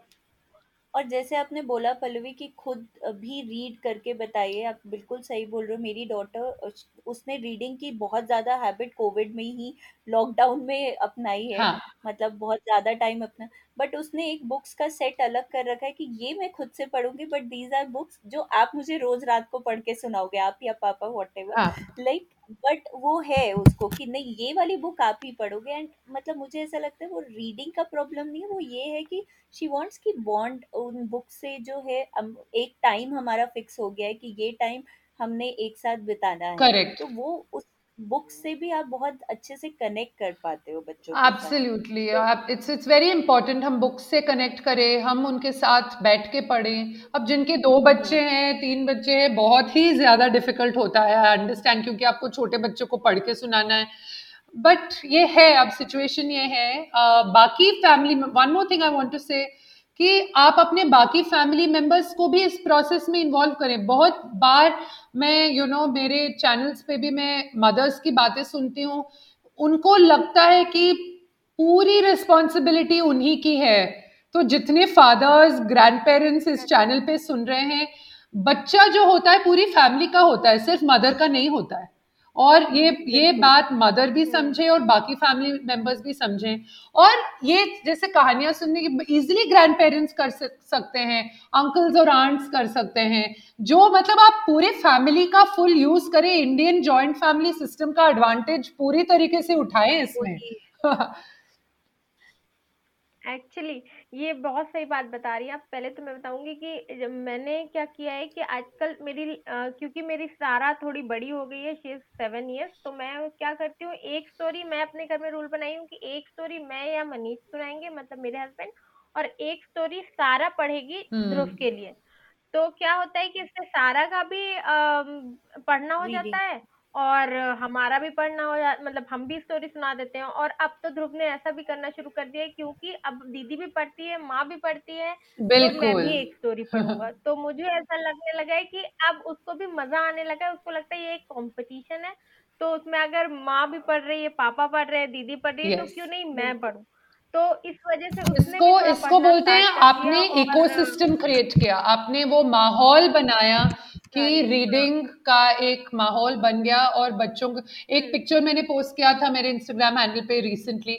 [SPEAKER 5] और जैसे आपने बोला पल्लवी कि खुद भी रीड करके बताइए आप बिल्कुल सही बोल रहे हो मेरी डॉटर उसने रीडिंग की बहुत ज़्यादा हैबिट कोविड में ही लॉकडाउन में अपनाई है हाँ. मतलब बहुत ज़्यादा टाइम अपना बट उसने एक बुक्स का सेट अलग कर रखा है कि ये मैं खुद से पढ़ूँगी बट दीज आर बुक्स जो आप मुझे रोज रात को पढ़ के सुनाओगे आप या पापा वॉट एवर लाइक बट वो है उसको कि नहीं ये वाली बुक आप ही पढ़ोगे एंड मतलब मुझे ऐसा लगता है वो रीडिंग का प्रॉब्लम नहीं है वो ये है कि शी वॉन्ट्स की बॉन्ड उन बुक से जो है एक टाइम हमारा फिक्स हो गया है कि ये टाइम हमने एक साथ बिताना है।
[SPEAKER 4] Correct.
[SPEAKER 5] तो वो उस बुक से भी आप बहुत अच्छे से कनेक्ट कर पाते हो बच्चों
[SPEAKER 4] absolutely it's it's very important हम बुक से कनेक्ट करें हम उनके साथ बैठ के पढ़ें। अब जिनके दो बच्चे हैं तीन बच्चे हैं बहुत ही ज़्यादा डिफ़िकल्ट होता है अंडरस्टैंड क्योंकि आपको छोटे बच्चों को पढ़ के सुनाना है। बट ये है अब सिचुएशन ये है। uh, बाकी family one more thing I want to say कि आप अपने बाकी फैमिली मेंबर्स को भी इस प्रोसेस में इन्वॉल्व करें। बहुत बार मैं यू you नो know, मेरे चैनल्स पे भी मैं मदर्स की बातें सुनती हूँ। उनको लगता है कि पूरी रिस्पॉन्सिबिलिटी उन्हीं की है। तो जितने फादर्स ग्रैंड पेरेंट्स इस चैनल पे सुन रहे हैं बच्चा जो होता है पूरी फैमिली का होता है सिर्फ़ मदर का नहीं होता है। और ये ये बात मदर भी समझे और बाकी फैमिली मेंबर्स भी समझें। और ये जैसे कहानियाँ सुनने की इजिली ग्रैंड पेरेंट्स कर सकते हैं अंकल्स और आंट्स कर सकते हैं। जो मतलब आप पूरे फैमिली का फुल यूज़ करें इंडियन जॉइंट फैमिली सिस्टम का एडवांटेज पूरी तरीके से उठाएँ इसमें।
[SPEAKER 3] एक्चुअली ये बहुत सही बात बता रही है आप। पहले तो मैं बताऊँगी कि जब मैंने क्या किया है कि आजकल मेरी आ, क्योंकि मेरी सारा थोड़ी बड़ी हो गई है शी इज़ सेवन ईयर्स तो मैं क्या करती हूँ एक स्टोरी मैं अपने घर में रूल बनाई हूँ कि एक स्टोरी मैं या मनीष सुनाएँगे मतलब मेरे हस्बैंड और एक स्टोरी सारा पढ़ेगी ध्रुव हम्म। के लिए। तो क्या होता है कि इससे सारा का भी आ, पढ़ना हो जाता है और हमारा भी पढ़ना हो जा मतलब हम भी स्टोरी सुना देते हैं। और अब तो ध्रुव ने ऐसा भी करना शुरू कर दिया क्योंकि अब दीदी भी पढ़ती है माँ भी पढ़ती है तो मैं भी एक स्टोरी पढ़ूँगा। तो मुझे ऐसा लगने लगा है कि अब उसको भी मज़ा आने लगा है उसको लगता है ये एक कॉम्पिटिशन है। तो उसमें अगर माँ भी पढ़ रही है पापा पढ़ रहे हैं दीदी पढ़ रही है तो क्यों नहीं मैं पढ़ू? तो इस वजह से उसने
[SPEAKER 4] इसको इसको बोलते हैं आपने इकोसिस्टम क्रिएट किया। आपने वो माहौल बनाया कि रीडिंग का एक माहौल बन गया और बच्चों को एक पिक्चर मैंने पोस्ट किया था मेरे इंस्टाग्राम हैंडल पे रिसेंटली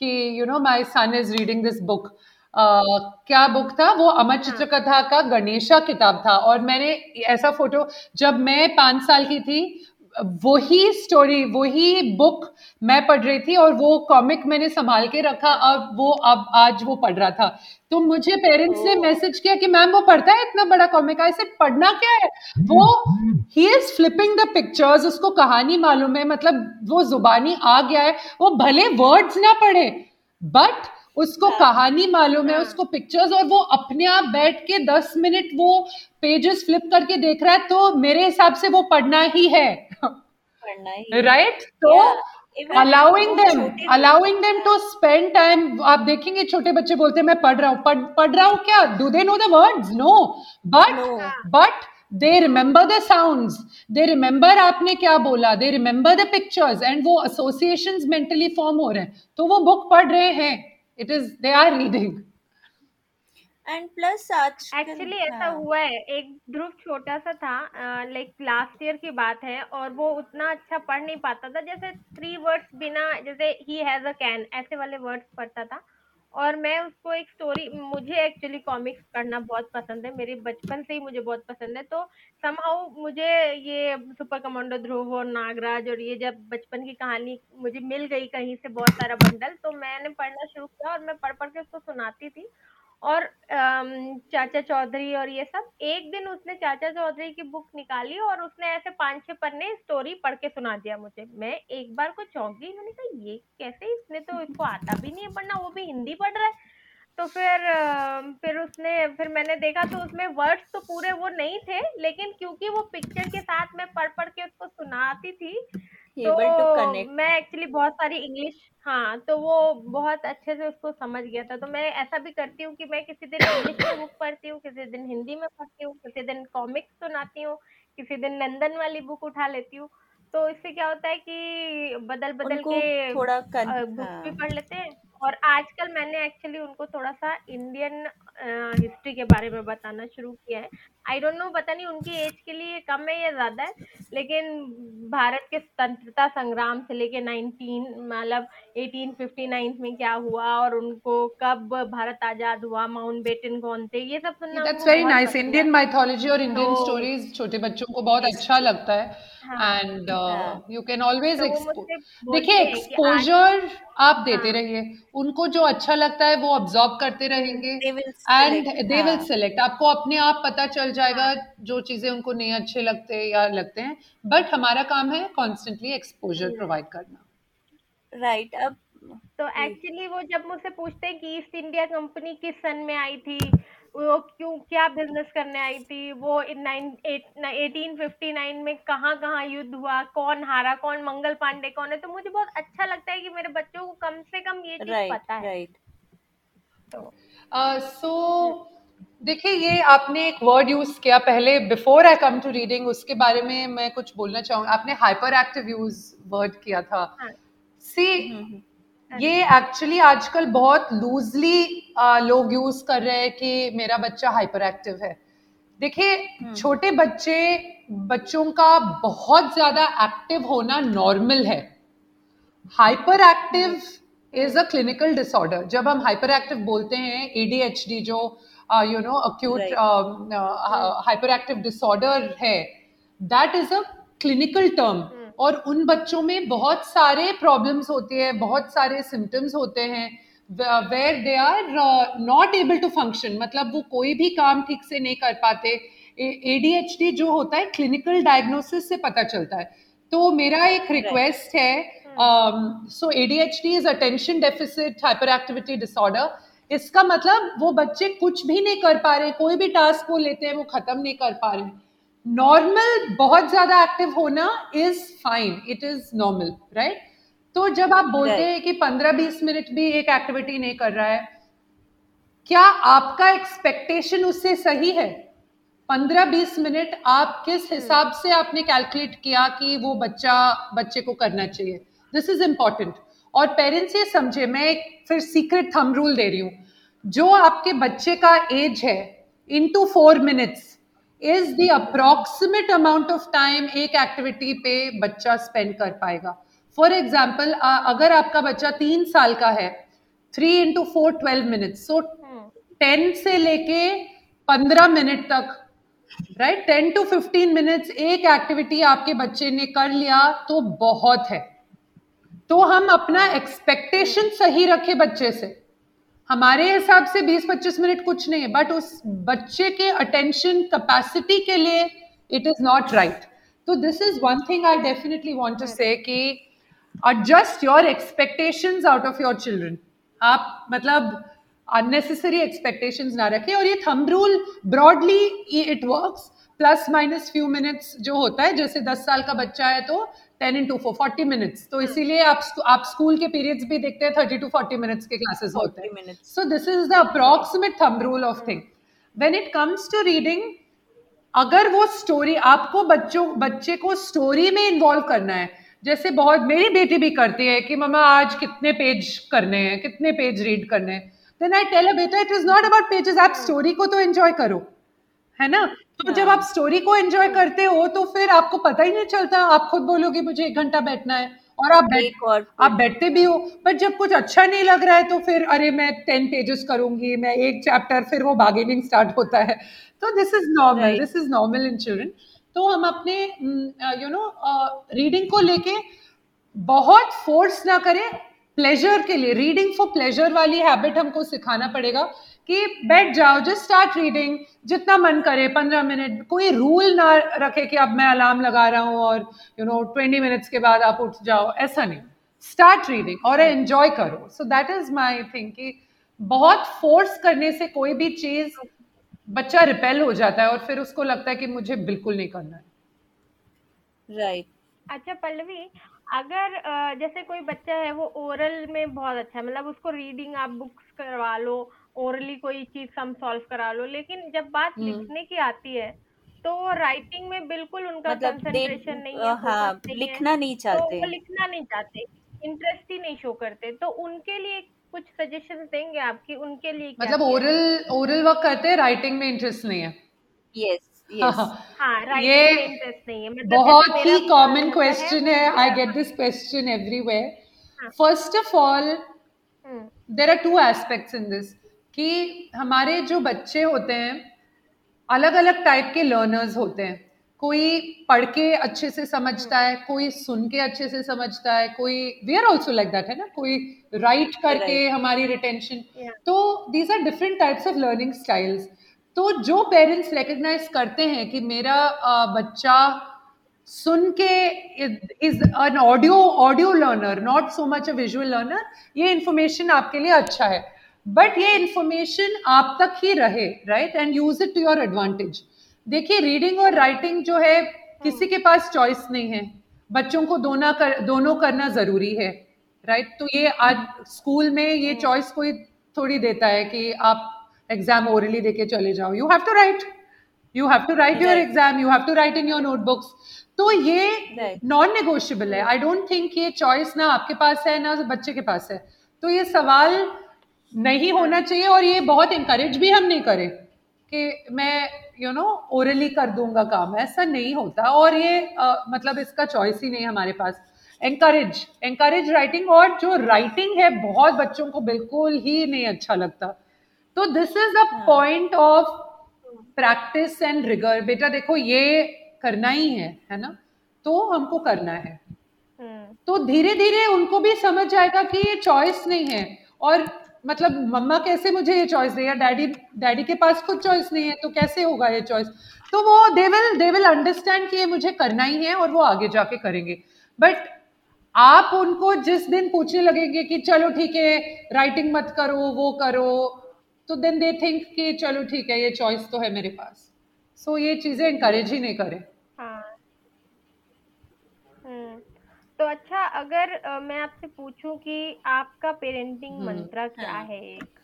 [SPEAKER 4] कि you know my son is reading this book क्या बुक था? वो अमर हाँ। चित्रकथा का गणेशा किताब था। और मैंने ऐसा फ़ोटो जब मैं पाँच साल की थी वही स्टोरी वही बुक मैं पढ़ रही थी और वो कॉमिक मैंने संभाल के रखा अब वो अब आज वो पढ़ रहा था। तो मुझे पेरेंट्स ने मैसेज किया कि मैम वो पढ़ता है इतना बड़ा कॉमिक ऐसे पढ़ना क्या है? वो ही इज़ फ्लिपिंग द पिक्चर्स उसको कहानी मालूम है मतलब वो जुबानी आ गया है वो भले वर्ड्स ना पढ़े बट उसको हाँ, कहानी मालूम है हाँ, उसको पिक्चर्स और वो अपने आप बैठ के दस मिनट वो पेजेस फ्लिप करके देख रहा है तो मेरे हिसाब से वो पढ़ना ही है। राइट तो allowing them allowing them to spend time आप देखेंगे छोटे बच्चे बोलते हैं मैं पढ़ रहा हूँ। पढ़ पढ़ रहा हूँ क्या? Do they know the words no but but they remember the sound they remember आपने क्या बोला? They remember the pictures and वो एसोसिएशन मेंटली फॉर्म हो रहे हैं। तो वो बुक पढ़ रहे हैं। It is they are reading
[SPEAKER 5] and plus आज
[SPEAKER 3] एक्चुअली ऐसा। हुआ है। एक ध्रुव छोटा सा था लाइक लास्ट ईयर की बात है और वो उतना अच्छा पढ़ नहीं पाता था। जैसे थ्री वर्ड्स बिना जैसे ही हैज़ अ कैन ऐसे वाले वर्ड्स पढ़ता था। और मैं उसको एक स्टोरी मुझे एक्चुअली कॉमिक्स पढ़ना बहुत पसंद है। मेरे बचपन से ही मुझे बहुत पसंद है। तो समहाउ मुझे ये सुपर कमांडो ध्रुव और नागराज और ये जब बचपन की कहानी मुझे मिल गई कहीं से बहुत सारा बंडल तो मैंने पढ़ना शुरू किया और मैं पढ़ पढ़ के उसको सुनाती थी। और चाचा चौधरी और ये सब, एक दिन उसने चाचा चौधरी की बुक निकाली और उसने ऐसे पाँच छह पन्ने स्टोरी पढ़ के सुना दिया मुझे। मैं एक बार को चौंक गई, मैंने कहा, ये कैसे इसने तो इसको आता भी नहीं है पढ़ना, वो भी हिंदी पढ़ रहा है। तो फिर फिर उसने, फिर मैंने देखा तो उसमें वर्ड्स तो पूरे वो नहीं थे, लेकिन क्योंकि वो पिक्चर के साथ मैं पढ़ पढ़ के उसको सुनाती थी तो मैं एक्चुअली बहुत सारी इंग्लिश हाँ तो वो बहुत अच्छे से उसको समझ गया था। तो मैं ऐसा भी करती हूँ कि मैं किसी दिन इंग्लिश में बुक पढ़ती हूँ किसी दिन हिंदी में पढ़ती हूँ किसी दिन कॉमिक्स सुनाती हूँ किसी दिन नंदन वाली बुक उठा लेती हूँ। तो इससे क्या होता है कि बदल बदल के
[SPEAKER 5] थोड़ा
[SPEAKER 3] बुक हाँ। भी पढ़ लेते हैं। और आजकल मैंने एक्चुअली उनको थोड़ा सा इंडियन हिस्ट्री के बारे में बताना शुरू किया है। आई डोंट नो पता नहीं उनकी एज के लिए कम है या ज़्यादा है लेकिन भारत के स्वतंत्रता संग्राम से लेके 19 मतलब 1859 में क्या हुआ और उनको कब भारत आज़ाद हुआ माउंट बेटन कौन थे ये सब सुनना
[SPEAKER 4] that's very nice Indian mythology और इंडियन स्टोरीज छोटे बच्चों को बहुत अच्छा लगता है एंड यू कैन ऑलवेज देखिए एक्सपोजर आप देते हाँ. रहिए। उनको जो अच्छा लगता है वो ऑब्जॉर्व करते रहेंगे एंड दे विल सेलेक्ट आपको अपने आप पता चल जाएगा हाँ. जो चीज़ें उनको नहीं अच्छे लगते या लगते हैं। बट हमारा काम है कॉन्स्टेंटली एक्सपोजर प्रोवाइड करना।
[SPEAKER 5] राइट right, अब
[SPEAKER 3] तो एक्चुअली वो जब मुझसे पूछते हैं कि ईस्ट इंडिया कंपनी किस सन में आई थी वो क्यों क्या बिज़नेस करने आई थी वो एटीन फिफ्टी नाइन में कहाँ कहाँ युद्ध हुआ कौन हारा कौन मंगल पांडे कौन है तो मुझे बहुत अच्छा लगता है कि मेरे बच्चों को कम से कम ये चीज़ right, पता है। right.
[SPEAKER 4] तो सो देखिए ये आपने एक वर्ड यूज़ किया पहले before I come to reading उसके बारे में मैं कुछ बोलना चाहूँगा आपने हाइपर एक्टिव यूज़ वर्ड किया था। सी हाँ. ये एक्चुअली आजकल बहुत लूजली लोग यूज़ कर रहे हैं कि मेरा बच्चा हाइपर एक्टिव है। देखिए हम्म। छोटे बच्चे बच्चों का बहुत ज़्यादा एक्टिव होना नॉर्मल है। Hyper active is a clinical disorder जब हम हाइपर एक्टिव बोलते हैं एडीएचडी जो you know acute hyper active disorder है that is a clinical term और उन बच्चों में बहुत सारे प्रॉब्लम्स होते हैं बहुत सारे सिम्टम्स होते हैं where they are not able to function मतलब वो कोई भी काम ठीक से नहीं कर पाते. एडीएचडी जो होता है क्लिनिकल डायग्नोसिस से पता चलता है. तो मेरा एक रिक्वेस्ट है so A D H D is attention deficit hyper activity disorder इसका मतलब वो बच्चे कुछ भी नहीं कर पा रहे कोई भी टास्क वो लेते हैं वो खत्म नहीं कर पा रहे। नॉर्मल बहुत ज़्यादा एक्टिव होना is fine it is normal right तो जब आप बोलते हैं कि पंद्रह बीस मिनट भी एक एक्टिविटी नहीं कर रहा है क्या आपका एक्सपेक्टेशन उससे सही है? पंद्रह बीस मिनट आप किस hmm. हिसाब से आपने कैलकुलेट किया कि वो बच्चा बच्चे को करना चाहिए? दिस इज़ इंपॉर्टेंट और पेरेंट्स ये समझे मैं एक फिर सीक्रेट थम रूल दे रही हूँ। जो आपके बच्चे का एज है into four minutes is the approximate amount of time एक एक्टिविटी पे बच्चा स्पेंड कर पाएगा। फॉर एग्ज़ाम्पल अगर आपका बच्चा तीन साल का है three into four twelve minute so ten से लेके पंद्रह मिनट तक right ten to fifteen minutes एक एक्टिविटी आपके बच्चे ने कर लिया तो बहुत है। तो हम अपना एक्सपेक्टेशन सही रखें बच्चे से। हमारे हिसाब से 20-25 मिनट कुछ नहीं है बट उस बच्चे के अटेंशन कैपेसिटी के लिए इट इज़ नॉट राइट तो this is one thing I definitely want to say कि adjust your expectations out of your children आप मतलब अननेसेसरी एक्सपेक्टेशंस ना रखें और ये thumb rule broadly it works plus minus few minutes जो होता है, जैसे दस साल का बच्चा है तो ten into four forty minutes तो hmm. इसीलिए आप आप स्कूल के पीरियड्स भी देखते हैं थर्टी टू फोर्टी मिनट्स के क्लासेस होते हैं। So this is the approximate thumb rule of thing when it comes to reading अगर वो स्टोरी आपको बच्चों बच्चे को स्टोरी में इन्वॉल्व करना है जैसे बहुत मेरी बेटी भी करती है कि मम्मा आज कितने पेज करने हैं कितने पेज रीड करने हैं? देन आई टेल अ बेटा it is not about pages आप स्टोरी को तो एंजॉय करो। है ना? तो जब आप स्टोरी को एंजॉय करते हो तो फिर आपको पता ही नहीं चलता आप खुद बोलोगे मुझे एक घंटा बैठना है। और आप बैठ और आप बैठते भी हो बट जब कुछ अच्छा नहीं लग रहा है तो फिर अरे मैं टेन पेजेस करूँगी मैं एक चैप्टर फिर वो बार्गेनिंग स्टार्ट होता है। तो this is normal this is normal in children तो हम अपने यू नो रीडिंग को लेके बहुत फोर्स ना करें प्लेजर के लिए। रीडिंग फॉर प्लेजर वाली हैबिट हमको सिखाना पड़ेगा। कि बैठ जाओ जस्ट स्टार्ट रीडिंग जितना मन करे पंद्रह मिनट। कोई रूल ना रखे कि अब मैं अलार्म लगा रहा हूँ और यू नो ट्वेंटी मिनट्स के बाद आप उठ जाओ। ऐसा नहीं। स्टार्ट रीडिंग और एंजॉय करो। So that is my think कि बहुत फोर्स करने से कोई भी चीज़ बच्चा रिपेल हो जाता है और फिर उसको लगता है कि मुझे बिल्कुल नहीं करना है।
[SPEAKER 5] Right right.
[SPEAKER 3] अच्छा पल्लवी अगर जैसे कोई बच्चा है वो ओरल में बहुत अच्छा है। मतलब उसको रीडिंग आप बुक्स करवा लो ओरली कोई चीज़ हम सॉल्व करा लो लेकिन जब बात हम्म। लिखने की आती है तो राइटिंग में बिल्कुल उनका मतलब कंसंट्रेशन नहीं है
[SPEAKER 5] हाँ, लिखना नहीं चाहते
[SPEAKER 3] तो वो लिखना नहीं चाहते इंटरेस्ट ही नहीं शो करते। तो उनके लिए कुछ सजेशन देंगे आपकी उनके लिए
[SPEAKER 4] मतलब ओरल ओरल वर्क करते हैं राइटिंग में इंटरेस्ट नहीं है।
[SPEAKER 5] यस
[SPEAKER 3] हाँ, ये मतलब
[SPEAKER 4] बहुत ही कॉमन क्वेश्चन है I get this question everywhere first of all there are two aspects in this कि हमारे जो बच्चे होते हैं अलग अलग टाइप के लर्नर्स होते हैं। कोई पढ़ के अच्छे से समझता है कोई सुन के अच्छे से समझता है कोई we are also like that है ना? कोई राइट करके. हमारी रिटेंशन. तो these are different types of learning styles तो जो पेरेंट्स रिकग्नाइज करते हैं कि मेरा बच्चा सुन के is an audio audio learner not so much a visual learner ये इंफॉर्मेशन आपके लिए अच्छा है। बट ये इंफॉर्मेशन आप तक ही रहे right and use it to your advantage देखिए रीडिंग और राइटिंग जो है किसी के पास चॉइस नहीं है। बच्चों को दोनों कर दोनों करना ज़रूरी है राइट तो ये आज स्कूल में ये चॉइस कोई थोड़ी देता है कि आप एग्ज़ाम ओरली देके चले जाओ। You have to write you have to write your exam you have to write in your notebooks तो ये नॉन नेगोशियबल है। आई डोंट थिंक ये चॉइस ना आपके पास है ना बच्चे के पास है। तो ये सवाल नहीं होना चाहिए और ये बहुत इंकरेज भी हम नहीं करें कि मैं यू नो ओरली कर दूँगा काम। ऐसा नहीं होता। और ये uh, मतलब इसका चॉइस ही नहीं हमारे पास। एंकरेज एंकरेज राइटिंग और जो राइटिंग है बहुत बच्चों को बिल्कुल ही नहीं अच्छा लगता। तो this is the point of practice and rigour बेटा देखो ये करना ही है है ना? तो हमको करना है। हम्म। तो धीरे धीरे उनको भी समझ आएगा कि ये चॉइस नहीं है। और मतलब मम्मा कैसे मुझे ये चॉइस दे या डैडी डैडी के पास खुद चॉइस नहीं है तो कैसे होगा ये चॉइस तो वो they will they will understand कि ये मुझे करना ही है और वो आगे जाके करेंगे। बट आप उनको जिस दिन पूछने लगेंगे कि चलो ठीक है राइटिंग मत करो वो करो तो देन दे थिंक कि चलो ठीक है ये चॉइस तो है मेरे पास। सो so, ये चीज़ें इंकरेज ही नहीं करें।
[SPEAKER 3] तो अच्छा अगर आ, मैं आपसे पूछूँ कि आपका पेरेंटिंग हम्म, मंत्रा क्या हाँ। है? एक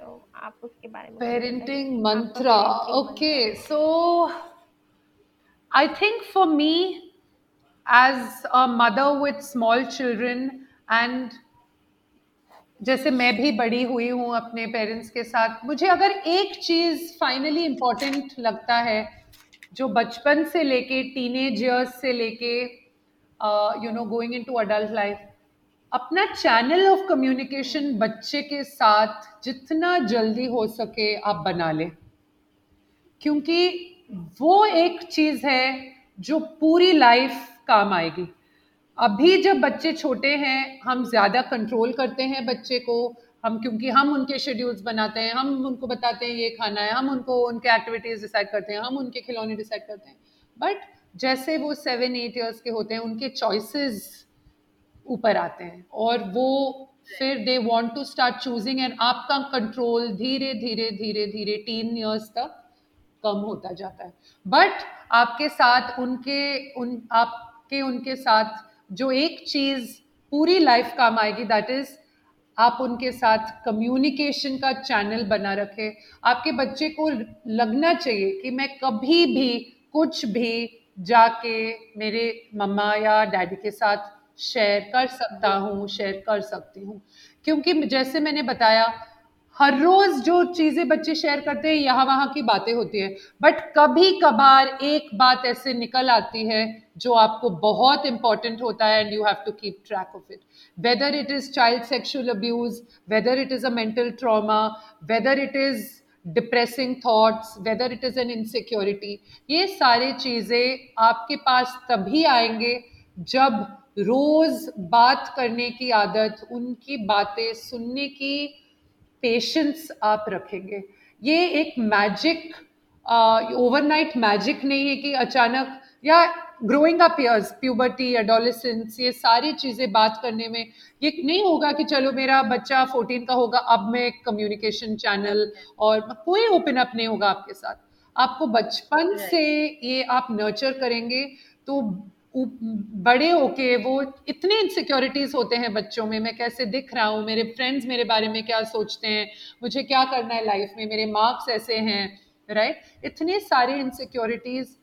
[SPEAKER 3] तो आप उसके बारे में
[SPEAKER 4] parenting mantra okay so I think for me as a mother with small children and जैसे मैं भी बड़ी हुई हूँ अपने पेरेंट्स के साथ मुझे अगर एक चीज़ फाइनली इम्पोर्टेंट लगता है जो बचपन से लेके टीनेज ईयर्स से लेके you know going into adult life अपना चैनल ऑफ़ कम्युनिकेशन बच्चे के साथ जितना जल्दी हो सके आप बना लें। क्योंकि वो एक चीज़ है जो पूरी लाइफ काम आएगी। अभी जब बच्चे छोटे हैं, हम ज़्यादा कंट्रोल करते हैं बच्चे को। हम, क्योंकि हम उनके शेड्यूल्स बनाते हैं, हम उनको बताते हैं ये खाना है, हम उनको उनके एक्टिविटीज़ डिसाइड करते हैं, हम उनके खिलौने डिसाइड करते हैं। बट जैसे वो सेवन एट ईयर्स के होते हैं, उनके चॉइसेस ऊपर आते हैं। और वो फिर they want to start choosing and आपका कंट्रोल धीरे धीरे धीरे धीरे टीन ईयर्स तक कम होता जाता है। बट आपके साथ उनके, उन, आपके, उनके साथ जो एक चीज़ पूरी लाइफ काम आएगी दैट इज़ आप उनके साथ कम्युनिकेशन का चैनल बना रखें। आपके बच्चे को लगना चाहिए कि मैं कभी भी, कुछ भी जाके मेरे मम्मा या डैडी के साथ शेयर कर सकता हूँ शेयर कर सकती हूँ। क्योंकि जैसे मैंने बताया, हर रोज जो चीज़ें बच्चे शेयर करते हैं, यहाँ वहाँ की बातें होती हैं। बट कभी कभार एक बात ऐसे निकल आती है, जो आपको बहुत इंपॉर्टेंट होता है and you have to keep track of it whether it is child sexual abuse whether it is a mental trauma whether it is depressing thoughts whether it is an insecurity ये सारी चीज़ें आपके पास तभी आएँगे जब रोज़ बात करने की आदत, उनकी बातें सुनने की पेशेंस आप रखेंगे। ये एक मैजिक ओवरनाइट मैजिक नहीं है कि अचानक या growing up years puberty adolescence ये सारी चीज़ें बात करने में ये नहीं होगा कि चलो मेरा बच्चा फोर्टीन का होगा अब मैं कम्युनिकेशन चैनल और कोई ओपन अप नहीं होगा आपके साथ आपको बचपन से ये आप नर्चर करेंगे तो बड़े होके वो इतने इनसिक्योरिटीज होते हैं बच्चों में मैं कैसे दिख रहा हूँ मेरे फ्रेंड्स मेरे बारे में क्या सोचते हैं मुझे क्या करना है लाइफ में मेरे मार्क्स ऐसे हैं राइट right? इतने सारे इनसिक्योरिटीज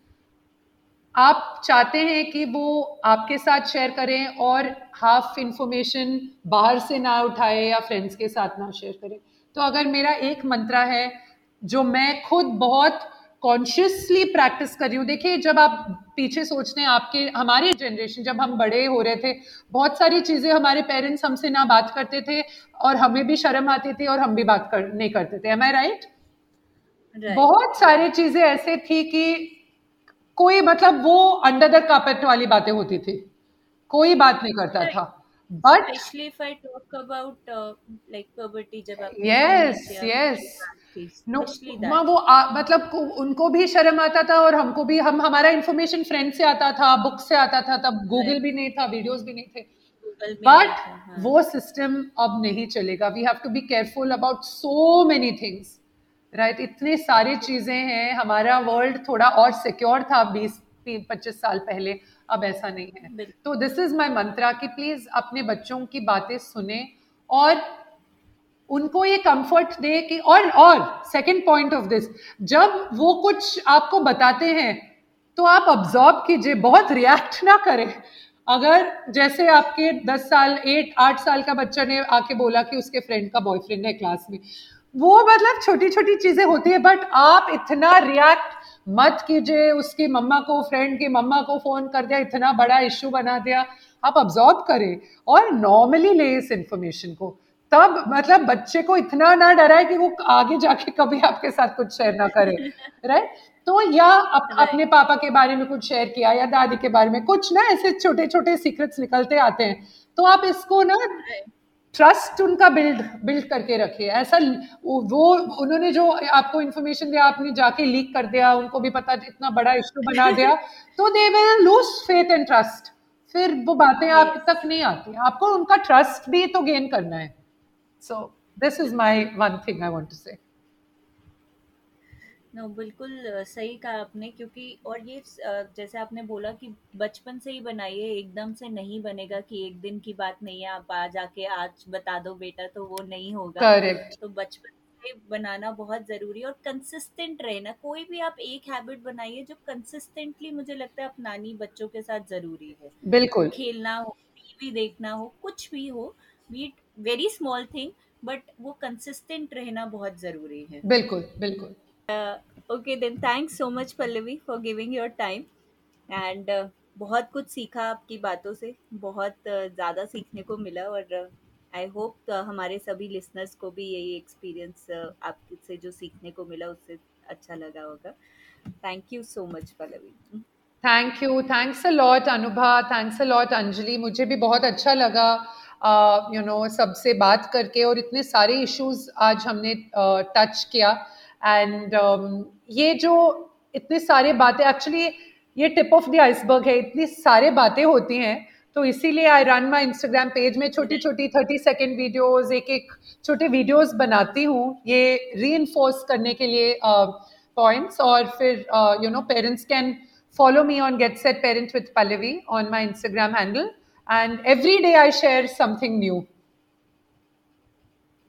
[SPEAKER 4] आप चाहते हैं कि वो आपके साथ शेयर करें और हाफ़ इंफॉर्मेशन बाहर से ना उठाए या फ्रेंड्स के साथ ना शेयर करें। तो अगर मेरा एक मंत्रा है जो मैं खुद बहुत कॉन्शियसली प्रैक्टिस कर रही हूँ देखिए जब आप पीछे सोचते हैं आपके हमारे जनरेशन जब हम बड़े हो रहे थे बहुत सारी चीज़ें हमारे पेरेंट्स हमसे ना बात करते थे और हमें भी शर्म आती थी और हम भी बात कर नहीं करते थे। एम आई राइट बहुत सारी चीज़ें ऐसे थी कि कोई मतलब वो अंडर द कार्पेट वाली बातें होती थी। कोई बात नहीं करता था। बट
[SPEAKER 5] जब
[SPEAKER 4] यस यस नो माँ वो आ, मतलब उनको भी शर्म आता था और हमको भी हम हमारा इंफॉर्मेशन फ्रेंड से आता था बुक से आता था तब गूगल भी नहीं था वीडियोस भी नहीं थे। बट हाँ। वो सिस्टम अब नहीं चलेगा। We have to be careful about so many things right इतनी सारी चीज़ें हैं। हमारा वर्ल्ड थोड़ा और सिक्योर था बीस पच्चीस साल पहले। अब ऐसा नहीं है। तो दिस इज़ माई मंत्रा कि प्लीज़ अपने बच्चों की बातें सुने और उनको ये कंफर्ट दे कि और और सेकंड पॉइंट ऑफ़ दिस जब वो कुछ आपको बताते हैं तो आप ऑब्जॉर्व कीजिए बहुत रिएक्ट ना करें। अगर जैसे आपके 10 साल 8 8 साल का बच्चा ने आके बोला कि उसके फ्रेंड का बॉयफ्रेंड है क्लास में वो मतलब छोटी छोटी चीज़ें होती है बट आप इतना रिएक्ट मत कीजिए उसकी मम्मा को फ्रेंड की मम्मा को फ़ोन कर दिया इतना बड़ा इश्यू बना दिया। आप ऑब्जॉर्व करें और नॉर्मली ले इस इंफॉर्मेशन को। तब मतलब बच्चे को इतना ना डराए कि वो आगे जाके कभी आपके साथ कुछ शेयर ना करे राइट तो या अप, अपने पापा के बारे में कुछ शेयर किया या दादी के बारे में कुछ ना ऐसे छोटे छोटे सीक्रेट्स निकलते आते हैं। तो आप इसको ना ट्रस्ट उनका बिल्ड बिल्ड करके रखे। ऐसा वो उन्होंने जो आपको इन्फॉर्मेशन दिया आपने जाके लीक कर दिया उनको भी पता इतना बड़ा इश्यू बना दिया तो they will lose faith and trust फिर वो बातें आप तक नहीं आती। आपको उनका ट्रस्ट भी तो गेन करना है। So this is my one thing I want to say
[SPEAKER 5] no बिल्कुल सही कहा आपने क्योंकि और ये जैसे आपने बोला कि बचपन से ही बनाइए एकदम से नहीं बनेगा कि एक दिन की बात नहीं है आप आ जाके आज बता दो बेटा तो वो नहीं होगा।
[SPEAKER 4] करेक्ट।
[SPEAKER 5] तो बचपन से बनाना बहुत ज़रूरी है और कंसिस्टेंट रहना कोई भी आप एक हैबिट बनाइए जो कंसिस्टेंटली मुझे लगता है अपनानी बच्चों के साथ ज़रूरी है।
[SPEAKER 4] बिल्कुल।
[SPEAKER 5] खेलना हो टीवी देखना हो कुछ भी हो be very small thing but वो कंसिस्टेंट रहना बहुत ज़रूरी है।
[SPEAKER 4] बिल्कुल बिल्कुल।
[SPEAKER 5] Okay then thanks so much Pallavi for giving your time and बहुत कुछ सीखा आपकी बातों से बहुत uh, ज़्यादा सीखने को मिला और आई uh, होप uh, हमारे सभी लिसनर्स को भी यही एक्सपीरियंस आपसे जो सीखने को मिला उससे अच्छा लगा होगा। Thank you so much Pallavi
[SPEAKER 4] thank you thanks a lot Anubha thanks a lot Anjali मुझे भी बहुत अच्छा लगा यू नो सबसे बात करके और इतने सारे इश्यूज़ आज हमने टच किया। एंड um, ये जो इतने सारे बातें एक्चुअली ये टिप ऑफ़ द आइसबर्ग है। इतनी सारे बातें होती हैं तो इसीलिए I run my Instagram page में छोटी छोटी थर्टी सेकेंड वीडियोज़ एक एक छोटे वीडियोज़ बनाती हूँ। ये री करने के लिए पॉइंट्स uh, और फिर you know parents can follow me on get set parents with Pallavi on my Instagram handle and every day I share something new.